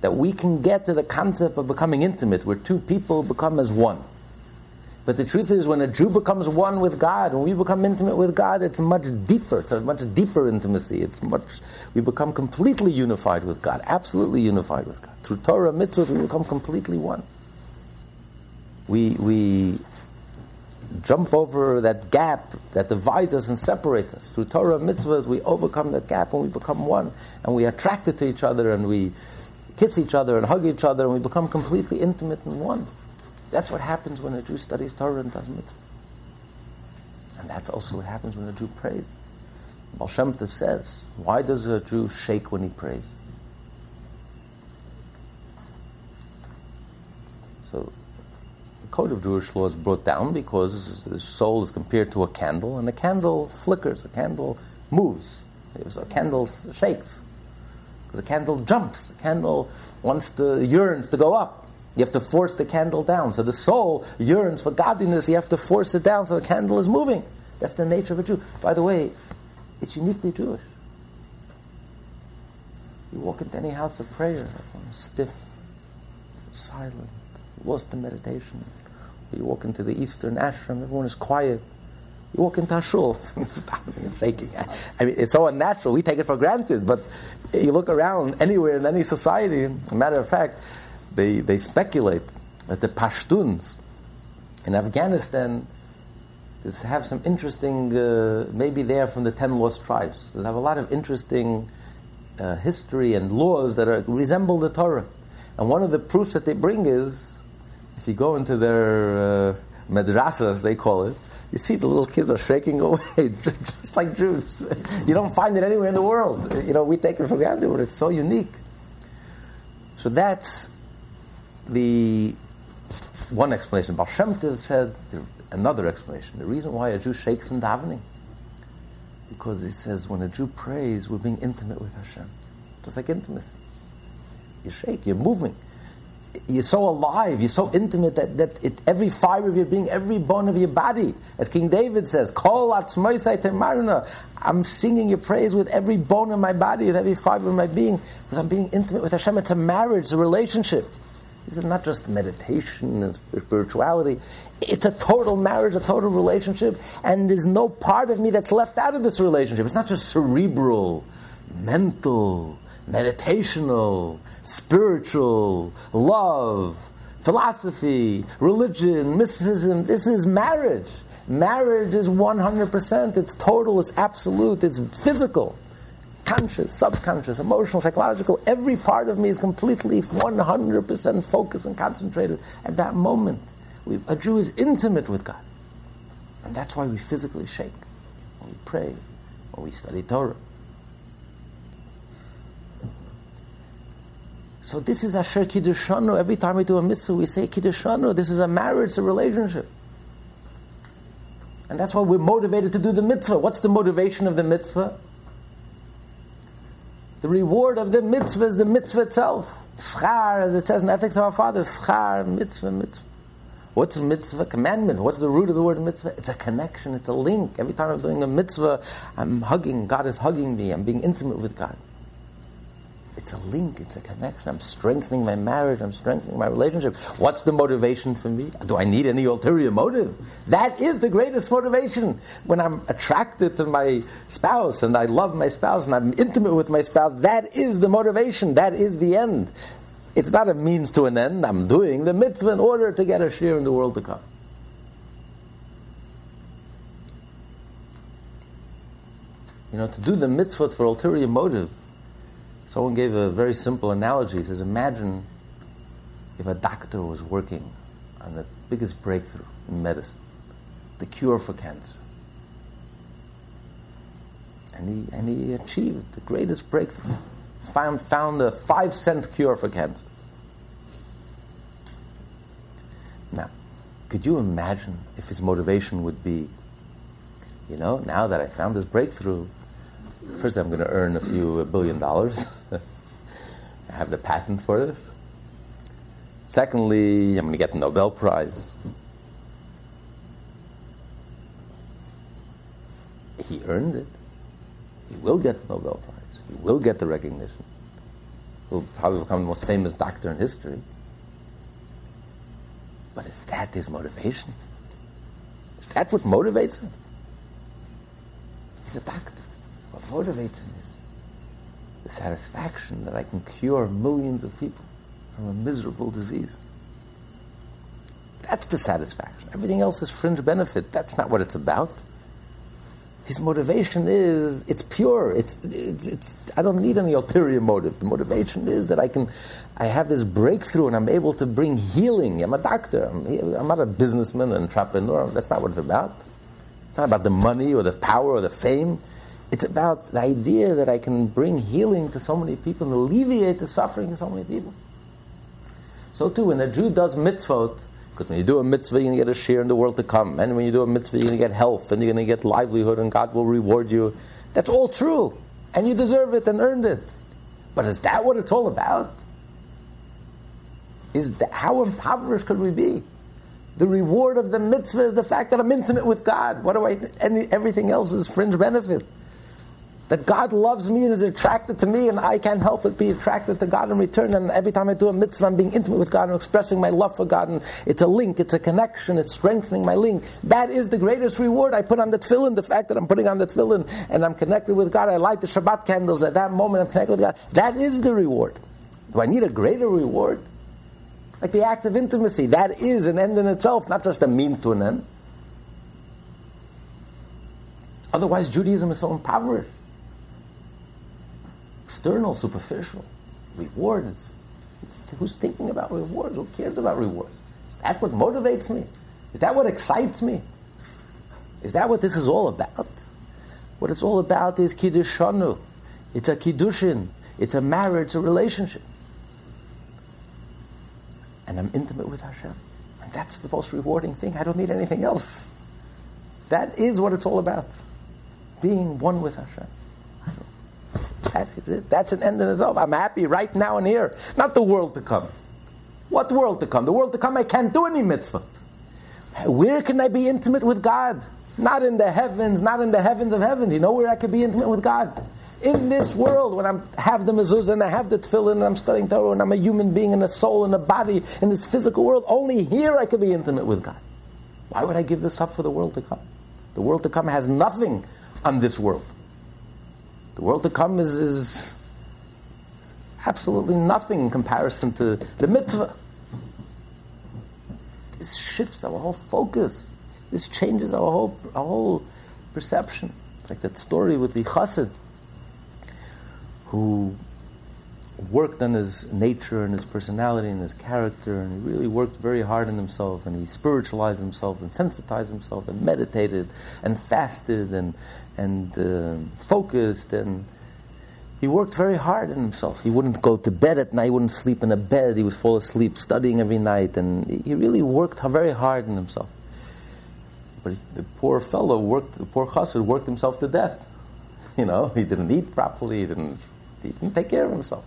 that we can get to the concept of becoming intimate, where two people become as one. But the truth is, when a Jew becomes one with God, when we become intimate with God, it's much deeper. It's a much deeper intimacy. It's much, we become completely unified with God, absolutely unified with God. Through Torah, mitzvah, we become completely one. We, we jump over that gap that divides us and separates us. Through Torah, mitzvahs, we overcome that gap and we become one. And we are attracted to each other and we kiss each other and hug each other and we become completely intimate and one. That's what happens when a Jew studies Torah and does mitzvah. And that's also what happens when a Jew prays. Baal Shem Tov says, why does a Jew shake when he prays? So the code of Jewish law is brought down because the soul is compared to a candle, and the candle flickers, the candle moves, a candle shakes, because the candle jumps, the candle wants to yearns to go up. You have to force the candle down. So the soul yearns for godliness. You have to force it down so the candle is moving. That's the nature of a Jew. By the way, it's uniquely Jewish. You walk into any house of prayer, stiff, silent, lost in meditation. You walk into the Eastern ashram, everyone is quiet. You walk into a shul, shaking. I mean, it's so unnatural. We take it for granted, but you look around anywhere in any society. Matter of fact, they, they speculate that the Pashtuns in Afghanistan have some interesting, uh, maybe they are from the ten lost tribes. They have a lot of interesting uh, history and laws that are, resemble the Torah. And one of the proofs that they bring is, if you go into their uh, madrasas, they call it, you see the little kids are shaking away, just like Jews. You don't find it anywhere in the world. You know, we take it for granted, but it's so unique. So that's the one explanation. Baal Shem Tov said another explanation. The reason why a Jew shakes in davening, because he says when a Jew prays, we're being intimate with Hashem, just like intimacy. You shake, you're moving. You're so alive, you're so intimate that, that it, every fiber of your being, every bone of your body, as King David says, Kol I'm singing your praise with every bone in my body, with every fiber of my being, because I'm being intimate with Hashem. It's a marriage, it's a relationship. This is not just meditation and spirituality. It's a total marriage, a total relationship, and there's no part of me that's left out of this relationship. It's not just cerebral, mental, meditational, spiritual, love, philosophy, religion, mysticism. This is marriage. Marriage is 100%. It's total, it's absolute, it's physical conscious, subconscious, emotional, psychological, every part of me is completely 100% focused and concentrated at that moment. We, a Jew is intimate with God. And that's why we physically shake when we pray or we study Torah. So this is Asher Kiddushanu. Every time we do a mitzvah, we say Kiddushanu. This is a marriage, a relationship. And that's why we're motivated to do the mitzvah. What's the motivation of the mitzvah? The reward of the mitzvah is the mitzvah itself. Schar, as it says in Ethics of Our Fathers, schar, mitzvah, mitzvah. What's mitzvah? Commandment. What's the root of the word mitzvah? It's a connection, it's a link. Every time I'm doing a mitzvah, I'm hugging, God is hugging me, I'm being intimate with God. It's a link, it's a connection. I'm strengthening my marriage, I'm strengthening my relationship. What's the motivation for me? Do I need any ulterior motive? That is the greatest motivation. When I'm attracted to my spouse and I love my spouse and I'm intimate with my spouse, that is the motivation, that is the end. It's not a means to an end. I'm doing the mitzvah in order to get a share in the world to come. You know, to do the mitzvah for ulterior motive Someone gave a very simple analogy. He says, Imagine if a doctor was working on the biggest breakthrough in medicine, the cure for cancer. And he, and he achieved the greatest breakthrough. Found, found a five cent cure for cancer. Now, could you imagine if his motivation would be, you know, now that I found this breakthrough, first I'm going to earn a few billion dollars. Have the patent for this. Secondly, I'm going to get the Nobel Prize. He earned it. He will get the Nobel Prize. He will get the recognition. He'll probably become the most famous doctor in history. But is that his motivation? Is that what motivates him. He's a doctor. What motivates him the satisfaction that I can cure millions of people from a miserable disease. That's the satisfaction. Everything else is fringe benefit. That's not what it's about. His motivation is it's pure. It's, it's, it's I don't need any ulterior motive. The motivation is that I can I have this breakthrough and I'm able to bring healing. I'm a doctor. I'm, I'm not a businessman, an entrepreneur. That's not what it's about. It's not about the money or the power or the fame. It's about the idea that I can bring healing to so many people and alleviate the suffering of so many people. So too, when a Jew does mitzvot, because when you do a mitzvah, you're going to get a share in the world to come. And when you do a mitzvah, you're going to get health and you're going to get livelihood and God will reward you. That's all true. And you deserve it and earned it. But is that what it's all about? Is that, how impoverished could we be? The reward of the mitzvah is the fact that I'm intimate with God. What do I? Any, everything else is fringe benefit that God loves me and is attracted to me, and I can't help but be attracted to God in return. And every time I do a mitzvah, I'm being intimate with God and expressing my love for God. And it's a link, it's a connection, it's strengthening my link. That is the greatest reward I put on the tefillin, the fact that I'm putting on the tefillin and I'm connected with God. I light the Shabbat candles at that moment, I'm connected with God. That is the reward. Do I need a greater reward? Like the act of intimacy, that is an end in itself, not just a means to an end. Otherwise, Judaism is so impoverished external, superficial. Rewards. Who's thinking about rewards? Who cares about rewards? Is that what motivates me? Is that what excites me? Is that what this is all about? What it's all about is kiddushanu. It's a kiddushin. It's a marriage, a relationship. And I'm intimate with Hashem. And that's the most rewarding thing. I don't need anything else. That is what it's all about. Being one with Hashem. That is it. That's an end in itself. I'm happy right now and here. Not the world to come. What world to come? The world to come, I can't do any mitzvah. Where can I be intimate with God? Not in the heavens, not in the heavens of heavens. You know where I can be intimate with God? In this world, when I have the mezuzah and I have the tefillin and I'm studying Torah and I'm a human being and a soul and a body in this physical world, only here I can be intimate with God. Why would I give this up for the world to come? The world to come has nothing on this world. The world to come is, is absolutely nothing in comparison to the mitzvah. This shifts our whole focus. This changes our whole, our whole perception. Like that story with the chassid who worked on his nature and his personality and his character, and he really worked very hard on himself, and he spiritualized himself and sensitized himself and meditated and fasted and, and uh, focused and he worked very hard on himself. He wouldn't go to bed at night, he wouldn't sleep in a bed, he would fall asleep studying every night, and he really worked very hard on himself. But the poor fellow worked, the poor chassid worked himself to death. You know, he didn't eat properly, he didn't, he didn't take care of himself.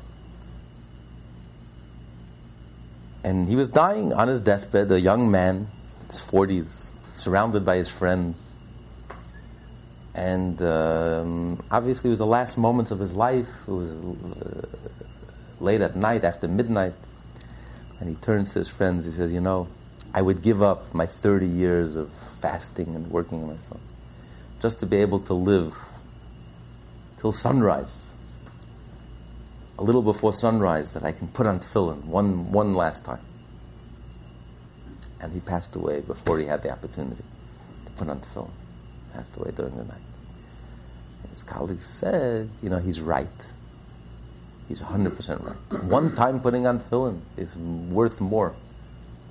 And he was dying on his deathbed, a young man, his 40s, surrounded by his friends and um, obviously, it was the last moments of his life. It was uh, late at night, after midnight. And he turns to his friends. He says, You know, I would give up my 30 years of fasting and working myself just to be able to live till sunrise. A little before sunrise, that I can put on tefillin one, one last time. And he passed away before he had the opportunity to put on tefillin. Passed away during the night. His colleagues said, you know, he's right. He's 100% right. One time putting on tefillin is worth more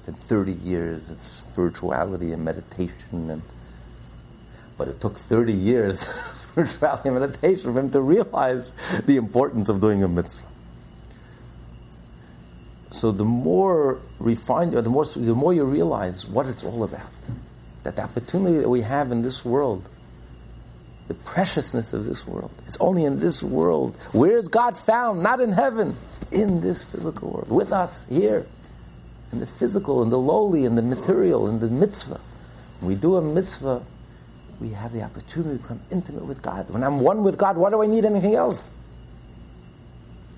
than 30 years of spirituality and meditation. And, but it took 30 years of spirituality and meditation for him to realize the importance of doing a mitzvah. So the more refined, the more, the more you realize what it's all about, that the opportunity that we have in this world the preciousness of this world. It's only in this world. Where is God found? Not in heaven, in this physical world, with us here, in the physical, in the lowly, in the material, in the mitzvah. When we do a mitzvah, we have the opportunity to become intimate with God. When I'm one with God, why do I need anything else?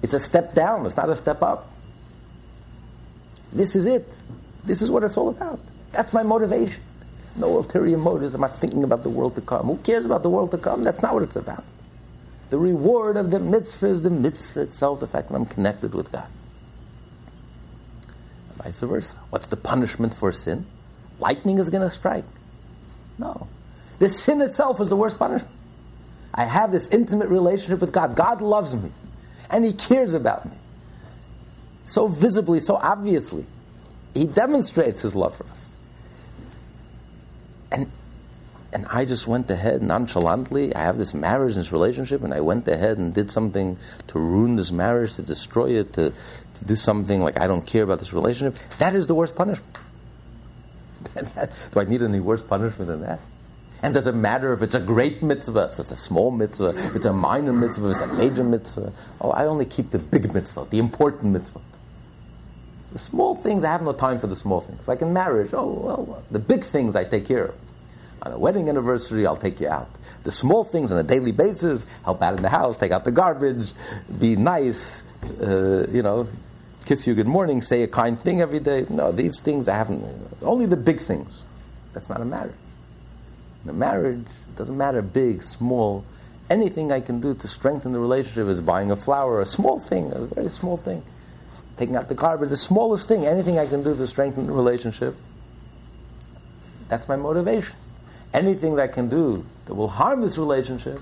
It's a step down, it's not a step up. This is it. This is what it's all about. That's my motivation. No ulterior motives. Am I thinking about the world to come? Who cares about the world to come? That's not what it's about. The reward of the mitzvah is the mitzvah itself, the fact that I'm connected with God. Vice versa. What's the punishment for sin? Lightning is going to strike. No. The sin itself is the worst punishment. I have this intimate relationship with God. God loves me, and He cares about me. So visibly, so obviously. He demonstrates His love for us. And and I just went ahead nonchalantly. I have this marriage and this relationship, and I went ahead and did something to ruin this marriage, to destroy it, to, to do something like I don't care about this relationship. That is the worst punishment. do I need any worse punishment than that? And does it matter if it's a great mitzvah, if it's a small mitzvah, if it's a minor mitzvah, if it's a major mitzvah? Oh, I only keep the big mitzvah, the important mitzvah. The small things, I have no time for the small things. Like in marriage, oh, well, the big things I take care of. On a wedding anniversary, I'll take you out. The small things on a daily basis, help out in the house, take out the garbage, be nice, uh, you know, kiss you good morning, say a kind thing every day. No, these things I haven't. Only the big things. That's not a marriage. In a marriage, it doesn't matter big, small. Anything I can do to strengthen the relationship is buying a flower, a small thing, a very small thing. Taking out the garbage, the smallest thing, anything I can do to strengthen the relationship. That's my motivation anything that I can do that will harm this relationship,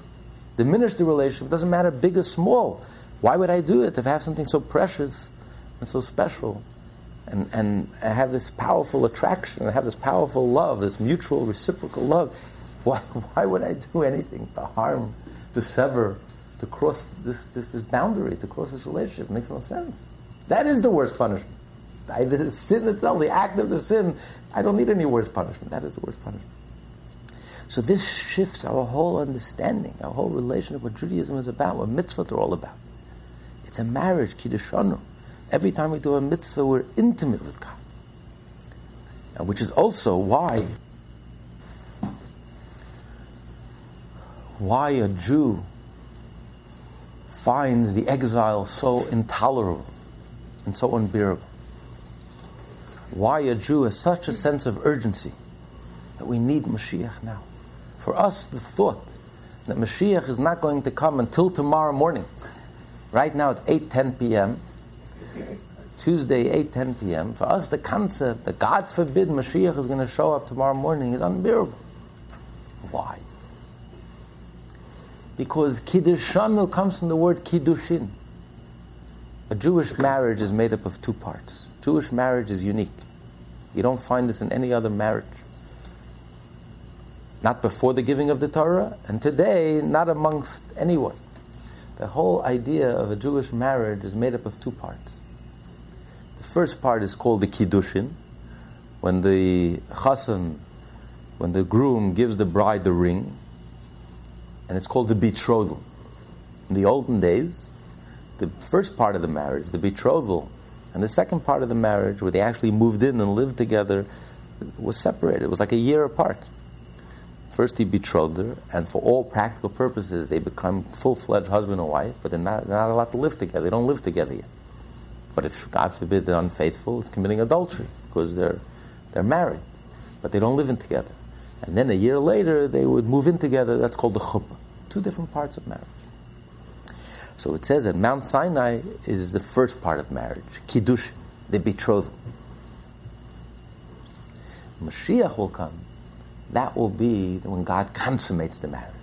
diminish the relationship, doesn't matter big or small. Why would I do it if I have something so precious and so special? And, and I have this powerful attraction, I have this powerful love, this mutual reciprocal love. Why, why would I do anything to harm, to sever, to cross this, this, this boundary, to cross this relationship? It makes no sense. That is the worst punishment. I, the sin itself, the act of the sin, I don't need any worse punishment. That is the worst punishment. So this shifts our whole understanding, our whole relationship, what Judaism is about, what mitzvot are all about. It's a marriage, kiddushanu. Every time we do a mitzvah, we're intimate with God. And which is also why why a Jew finds the exile so intolerable and so unbearable. Why a Jew has such a sense of urgency that we need Mashiach now. For us, the thought that Mashiach is not going to come until tomorrow morning. Right now it's 8:10 p.m. Tuesday 8:10 p.m. For us, the concept that God forbid Mashiach is going to show up tomorrow morning is unbearable. Why? Because kiddushanu comes from the word kiddushin. A Jewish marriage is made up of two parts. Jewish marriage is unique. You don't find this in any other marriage not before the giving of the Torah, and today not amongst anyone. The whole idea of a Jewish marriage is made up of two parts. The first part is called the Kiddushin, when the chassan, when the groom gives the bride the ring, and it's called the betrothal. In the olden days, the first part of the marriage, the betrothal, and the second part of the marriage, where they actually moved in and lived together, was separated. It was like a year apart. First, he betrothed her, and for all practical purposes, they become full fledged husband and wife, but they're not, they're not allowed to live together. They don't live together yet. But if, God forbid, they're unfaithful, it's committing adultery because they're, they're married, but they don't live in together. And then a year later, they would move in together. That's called the chuppah. Two different parts of marriage. So it says that Mount Sinai is the first part of marriage, kiddush, the betrothal. Mashiach will come that will be when God consummates the marriage,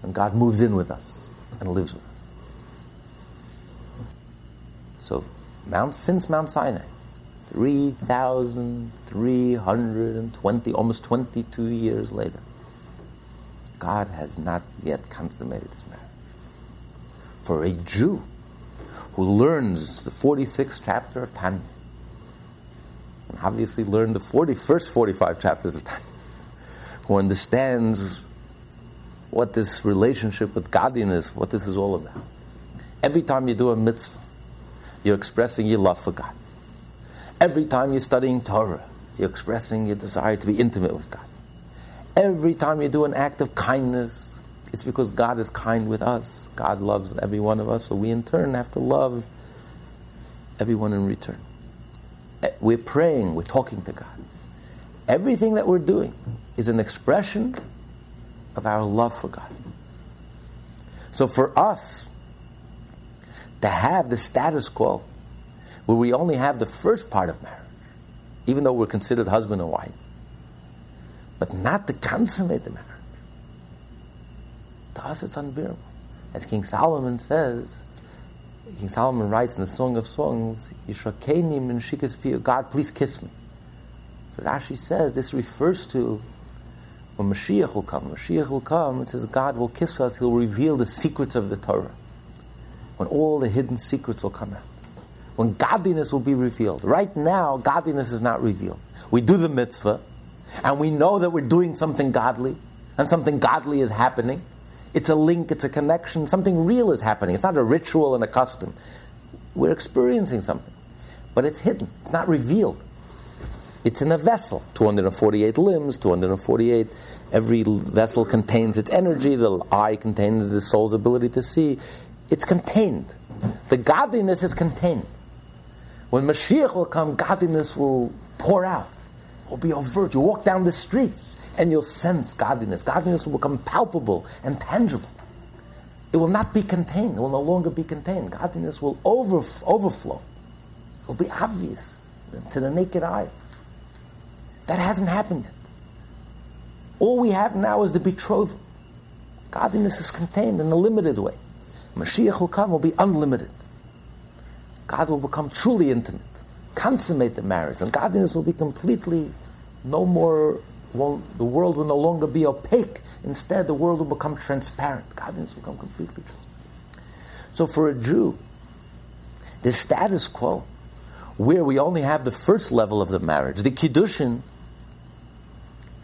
when God moves in with us and lives with us. So, Mount since Mount Sinai, 3,320, almost 22 years later, God has not yet consummated his marriage. For a Jew who learns the 46th chapter of Tanya, and obviously learned the 40, first 45 chapters of Tanya, who understands what this relationship with godliness, what this is all about. Every time you do a mitzvah, you're expressing your love for God. Every time you're studying Torah, you're expressing your desire to be intimate with God. Every time you do an act of kindness, it's because God is kind with us. God loves every one of us, so we in turn have to love everyone in return. Eh, we're praying, we're talking to God Everything that we're doing is an expression of our love for God. So for us to have the status quo where we only have the first part of marriage, even though we're considered husband and wife, but not to consummate the marriage, us it's unbearable. As King Solomon says, King Solomon writes in the Song of Songs, God, please kiss me. So Rashi says this refers to when Mashiach will come. Mashiach will come, it says God will kiss us, He'll reveal the secrets of the Torah. When all the hidden secrets will come out. When godliness will be revealed. Right now, godliness is not revealed. We do the mitzvah, and we know that we're doing something godly, and something godly is happening. It's a link, it's a connection, something real is happening. It's not a ritual and a custom. We're experiencing something. But it's hidden, it's not revealed. It's in a vessel, 248 limbs, 248. Every vessel contains its energy, the eye contains the soul's ability to see. It's contained. The godliness is contained. When Mashiach will come, godliness will pour out, it will be overt. You walk down the streets and you'll sense godliness. Godliness will become palpable and tangible. It will not be contained, it will no longer be contained. Godliness will over, overflow, it will be obvious to the naked eye. That hasn't happened yet. All we have now is the betrothal. Godliness is contained in a limited way. Mashiach will come, will be unlimited. God will become truly intimate, consummate the marriage, and godliness will be completely no more, well, the world will no longer be opaque. Instead, the world will become transparent. Godliness will become completely true. So for a Jew, the status quo, where we only have the first level of the marriage, the kiddushin,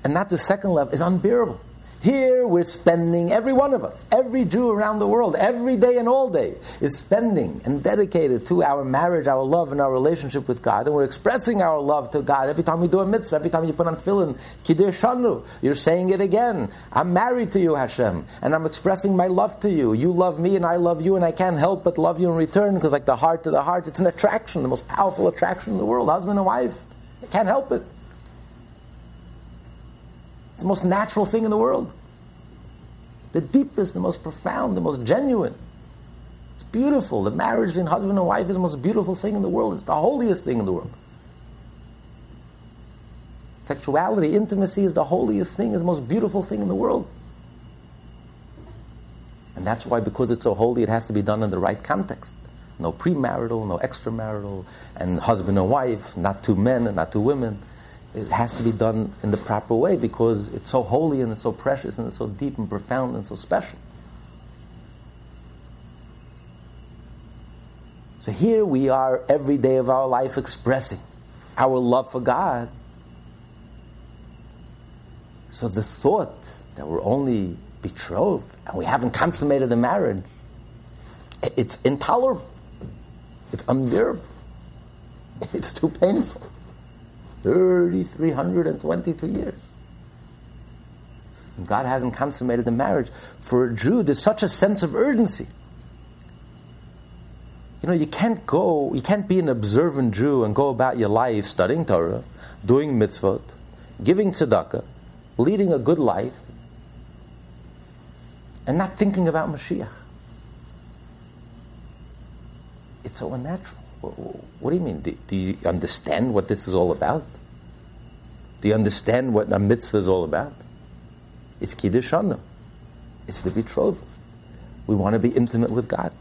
and not the second level is unbearable. Here we're spending, every one of us, every Jew around the world, every day and all day, is spending and dedicated to our marriage, our love, and our relationship with God. And we're expressing our love to God every time we do a mitzvah, every time you put on tefillin, kiddushanu, you're saying it again. I'm married to you, Hashem, and I'm expressing my love to you. You love me, and I love you, and I can't help but love you in return, because like the heart to the heart, it's an attraction, the most powerful attraction in the world, husband and wife. I can't help it. It's the most natural thing in the world. The deepest, the most profound, the most genuine. It's beautiful. The marriage between husband and wife is the most beautiful thing in the world. It's the holiest thing in the world. Sexuality, intimacy is the holiest thing, is the most beautiful thing in the world. And that's why, because it's so holy, it has to be done in the right context. No premarital, no extramarital, and husband and wife, not two men and not two women it has to be done in the proper way because it's so holy and it's so precious and it's so deep and profound and so special. So here we are every day of our life expressing our love for God. So the thought that we're only betrothed and we haven't consummated the marriage, it's intolerable. It's unbearable. It's too painful. 3,322 years. God hasn't consummated the marriage. For a Jew, there's such a sense of urgency. You know, you can't go, you can't be an observant Jew and go about your life studying Torah, doing mitzvot, giving tzedakah, leading a good life, and not thinking about Mashiach. It's so unnatural. What do you mean? Do, do, you understand what this is all about? Do you understand what a mitzvah is all about? It's Kiddush It's the betrothal. We want to be intimate with God.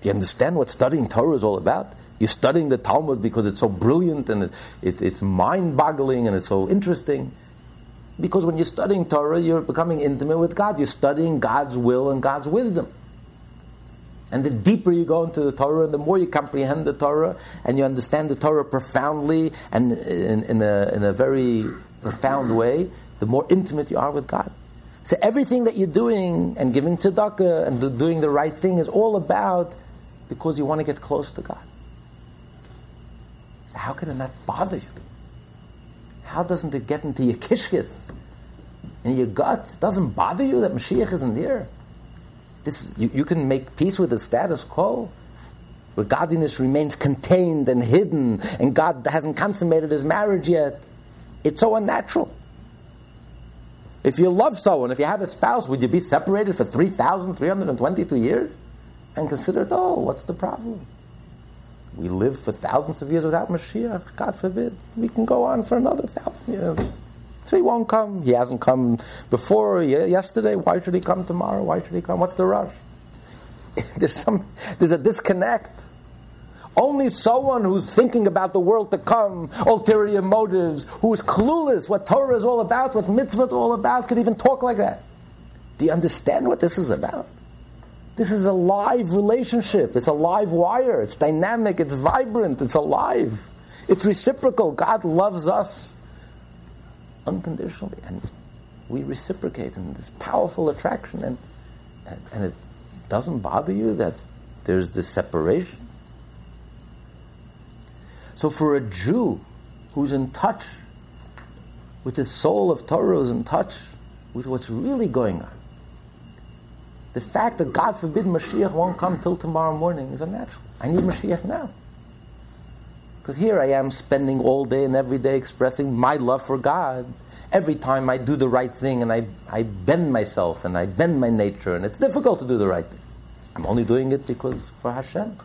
Do you understand what studying Torah is all about? You're studying the Talmud because it's so brilliant and it, it, it's mind boggling and it's so interesting. Because when you're studying Torah, you're becoming intimate with God. You're studying God's will and God's wisdom. And the deeper you go into the Torah, and the more you comprehend the Torah, and you understand the Torah profoundly and in, in, a, in a very profound way, the more intimate you are with God. So everything that you're doing and giving tzedakah and doing the right thing is all about because you want to get close to God. How can it not bother you? How doesn't it get into your kishkis, in your gut? It doesn't bother you that Mashiach isn't there? This, you, you can make peace with the status quo, where godliness remains contained and hidden, and God hasn't consummated his marriage yet. It's so unnatural. If you love someone, if you have a spouse, would you be separated for 3,322 years? And consider, it, oh, what's the problem? We live for thousands of years without Mashiach, God forbid. We can go on for another thousand years. So he won't come. He hasn't come before, yesterday. Why should he come tomorrow? Why should he come? What's the rush? there's, some, there's a disconnect. Only someone who's thinking about the world to come, ulterior motives, who is clueless what Torah is all about, what mitzvah is all about, could even talk like that. Do you understand what this is about? This is a live relationship. It's a live wire. It's dynamic. It's vibrant. It's alive. It's reciprocal. God loves us unconditionally, and we reciprocate in this powerful attraction. And, and, and it doesn't bother you that there's this separation. So, for a Jew who's in touch with the soul of Torah, who's in touch with what's really going on, the fact that God forbid Mashiach won't come till tomorrow morning is unnatural. I need Mashiach now. Because here I am spending all day and every day expressing my love for God. Every time I do the right thing and I, I bend myself and I bend my nature, and it's difficult to do the right thing. I'm only doing it because for Hashem.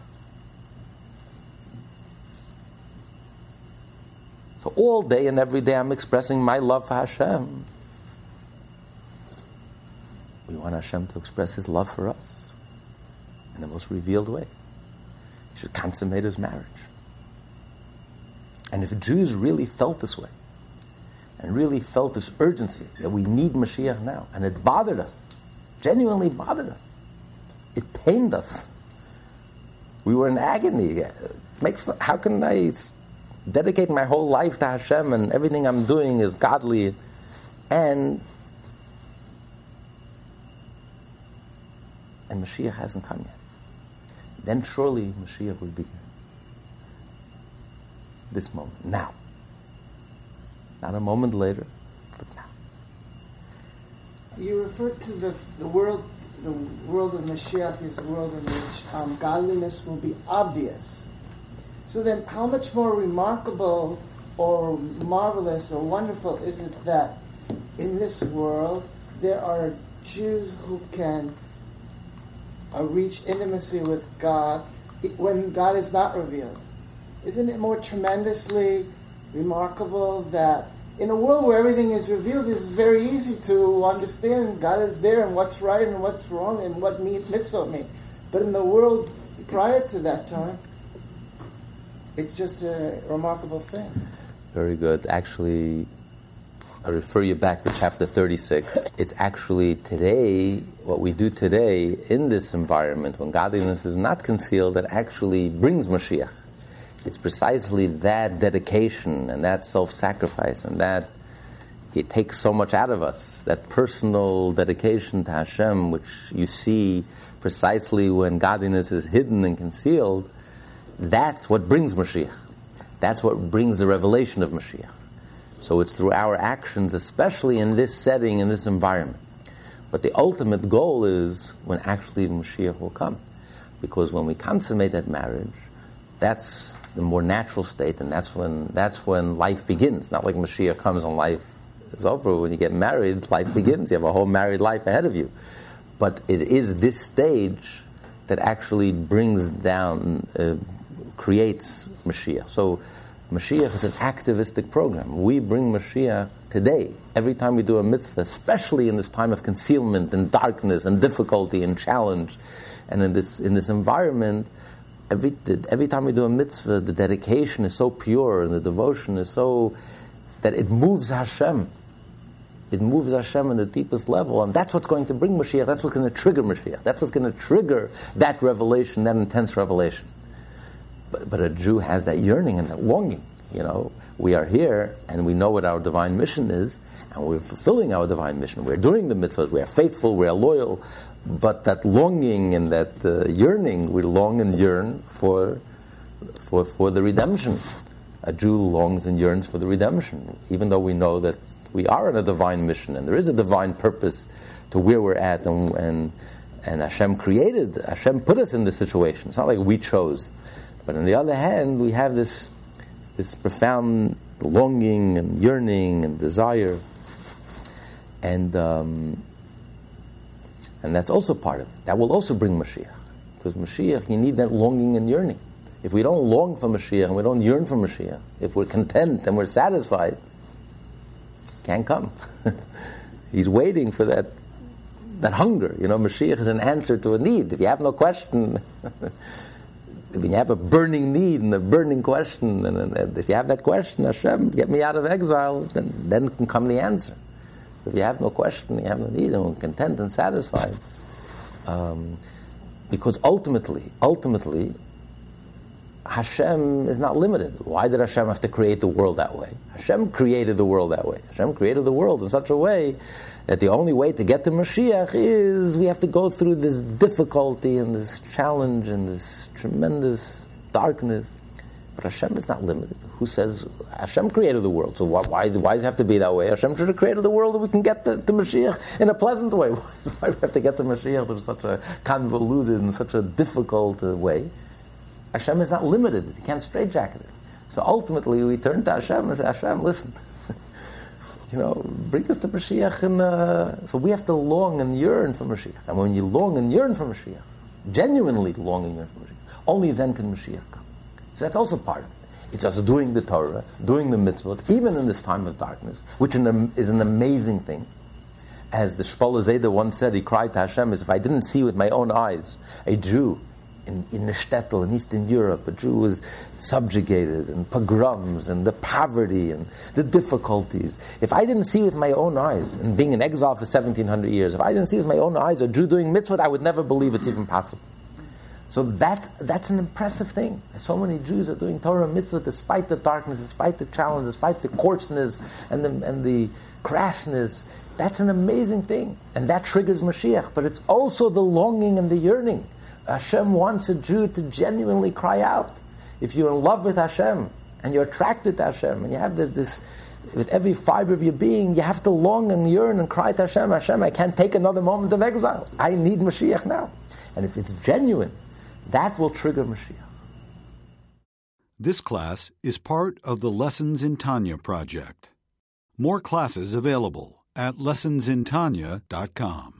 So all day and every day I'm expressing my love for Hashem. We want Hashem to express His love for us in the most revealed way. He should consummate His marriage. And if Jews really felt this way, and really felt this urgency that we need Mashiach now, and it bothered us, genuinely bothered us, it pained us. We were in agony. Makes how can I dedicate my whole life to Hashem and everything I'm doing is godly, and and Mashiach hasn't come yet. Then surely Mashiach will be here. This moment, now. Not a moment later, but now. You refer to the, the world, the world of Mashiach is the world in which um, godliness will be obvious. So then, how much more remarkable or marvelous or wonderful is it that in this world there are Jews who can uh, reach intimacy with God when God is not revealed. Isn't it more tremendously remarkable that in a world where everything is revealed, it's very easy to understand God is there and what's right and what's wrong and what mitzvah mean. But in the world prior to that time, it's just a remarkable thing. Very good. Actually, I refer you back to chapter 36. It's actually today, what we do today in this environment, when godliness is not concealed, that actually brings Mashiach. It's precisely that dedication and that self sacrifice and that it takes so much out of us, that personal dedication to Hashem, which you see precisely when godliness is hidden and concealed, that's what brings Mashiach. That's what brings the revelation of Mashiach. So it's through our actions, especially in this setting, in this environment. But the ultimate goal is when actually Mashiach will come. Because when we consummate that marriage, that's the more natural state, and that's when, that's when life begins. Not like Mashiach comes and life is over. When you get married, life begins. You have a whole married life ahead of you. But it is this stage that actually brings down, uh, creates Mashiach. So Mashiach is an activistic program. We bring Mashiach today, every time we do a mitzvah, especially in this time of concealment and darkness and difficulty and challenge, and in this, in this environment, every, every time we do a mitzvah, the dedication is so pure and the devotion is so that it moves Hashem. It moves Hashem on the deepest level, and that's what's going to bring Mashiach. That's what's going to trigger Mashiach. That's what's going to trigger that revelation, that intense revelation. But, but a Jew has that yearning and that longing. You know, we are here and we know what our divine mission is, and we're fulfilling our divine mission. We're doing the mitzvahs, we are faithful, we are loyal, but that longing and that uh, yearning, we long and yearn for, for, for the redemption. A Jew longs and yearns for the redemption, even though we know that we are on a divine mission and there is a divine purpose to where we're at and, and, and Hashem created, Hashem put us in this situation. It's not like we chose but on the other hand, we have this, this profound longing and yearning and desire. And, um, and that's also part of it. That will also bring Mashiach. Because Mashiach, you need that longing and yearning. If we don't long for Mashiach and we don't yearn for Mashiach, if we're content and we're satisfied, can't come. He's waiting for that that hunger. You know, Mashiach is an answer to a need. If you have no question, if you have a burning need and a burning question, and, if you have that question, Hashem, get me out of exile, then, then can come the answer. If you have no question, you have no need, and content and satisfied. Um, because ultimately, ultimately, Hashem is not limited. Why did Hashem have to create the world that way? Hashem created the world that way. Hashem created the world in such a way that the only way to get to Mashiach is we have to go through this difficulty and this challenge and this tremendous darkness. But Hashem is not limited. Who says Hashem created the world? So why, why, does it have to be that way? Hashem should have created the world that we can get the, to Mashiach in a pleasant way. Why do we have to get the Mashiach in such a convoluted and such a difficult uh, way? Hashem is not limited. He can't straitjacket it. So ultimately, we turn to Hashem and say, Hashem, listen, you know, bring us to Mashiach. And, uh, so we have to long and yearn for Mashiach. And when you long and yearn for Mashiach, genuinely long and yearn for Mashiach, only then can Mashiach come. So that's also part of it. It's just doing the Torah, doing the mitzvot, even in this time of darkness, which is an amazing thing. As the Shpola Zayda once said, he cried to Hashem, as if I didn't see with my own eyes a Jew in, in the shtetl in Eastern Europe, a Jew was subjugated, and pogroms, and the poverty, and the difficulties. If I didn't see with my own eyes, and being in exile for 1700 years, if I didn't see with my own eyes a Jew doing mitzvah, I would never believe it's even possible. So that, that's an impressive thing. So many Jews are doing Torah and mitzvah despite the darkness, despite the challenge, despite the coarseness and the, and the crassness. That's an amazing thing. And that triggers Mashiach. But it's also the longing and the yearning. Hashem wants a Jew to genuinely cry out. If you're in love with Hashem and you're attracted to Hashem and you have this, this with every fiber of your being, you have to long and yearn and cry to Hashem, Hashem, I can't take another moment of exile. I need Mashiach now. And if it's genuine, that will trigger Mashiach. This class is part of the Lessons in Tanya project. More classes available at lessonsintanya.com.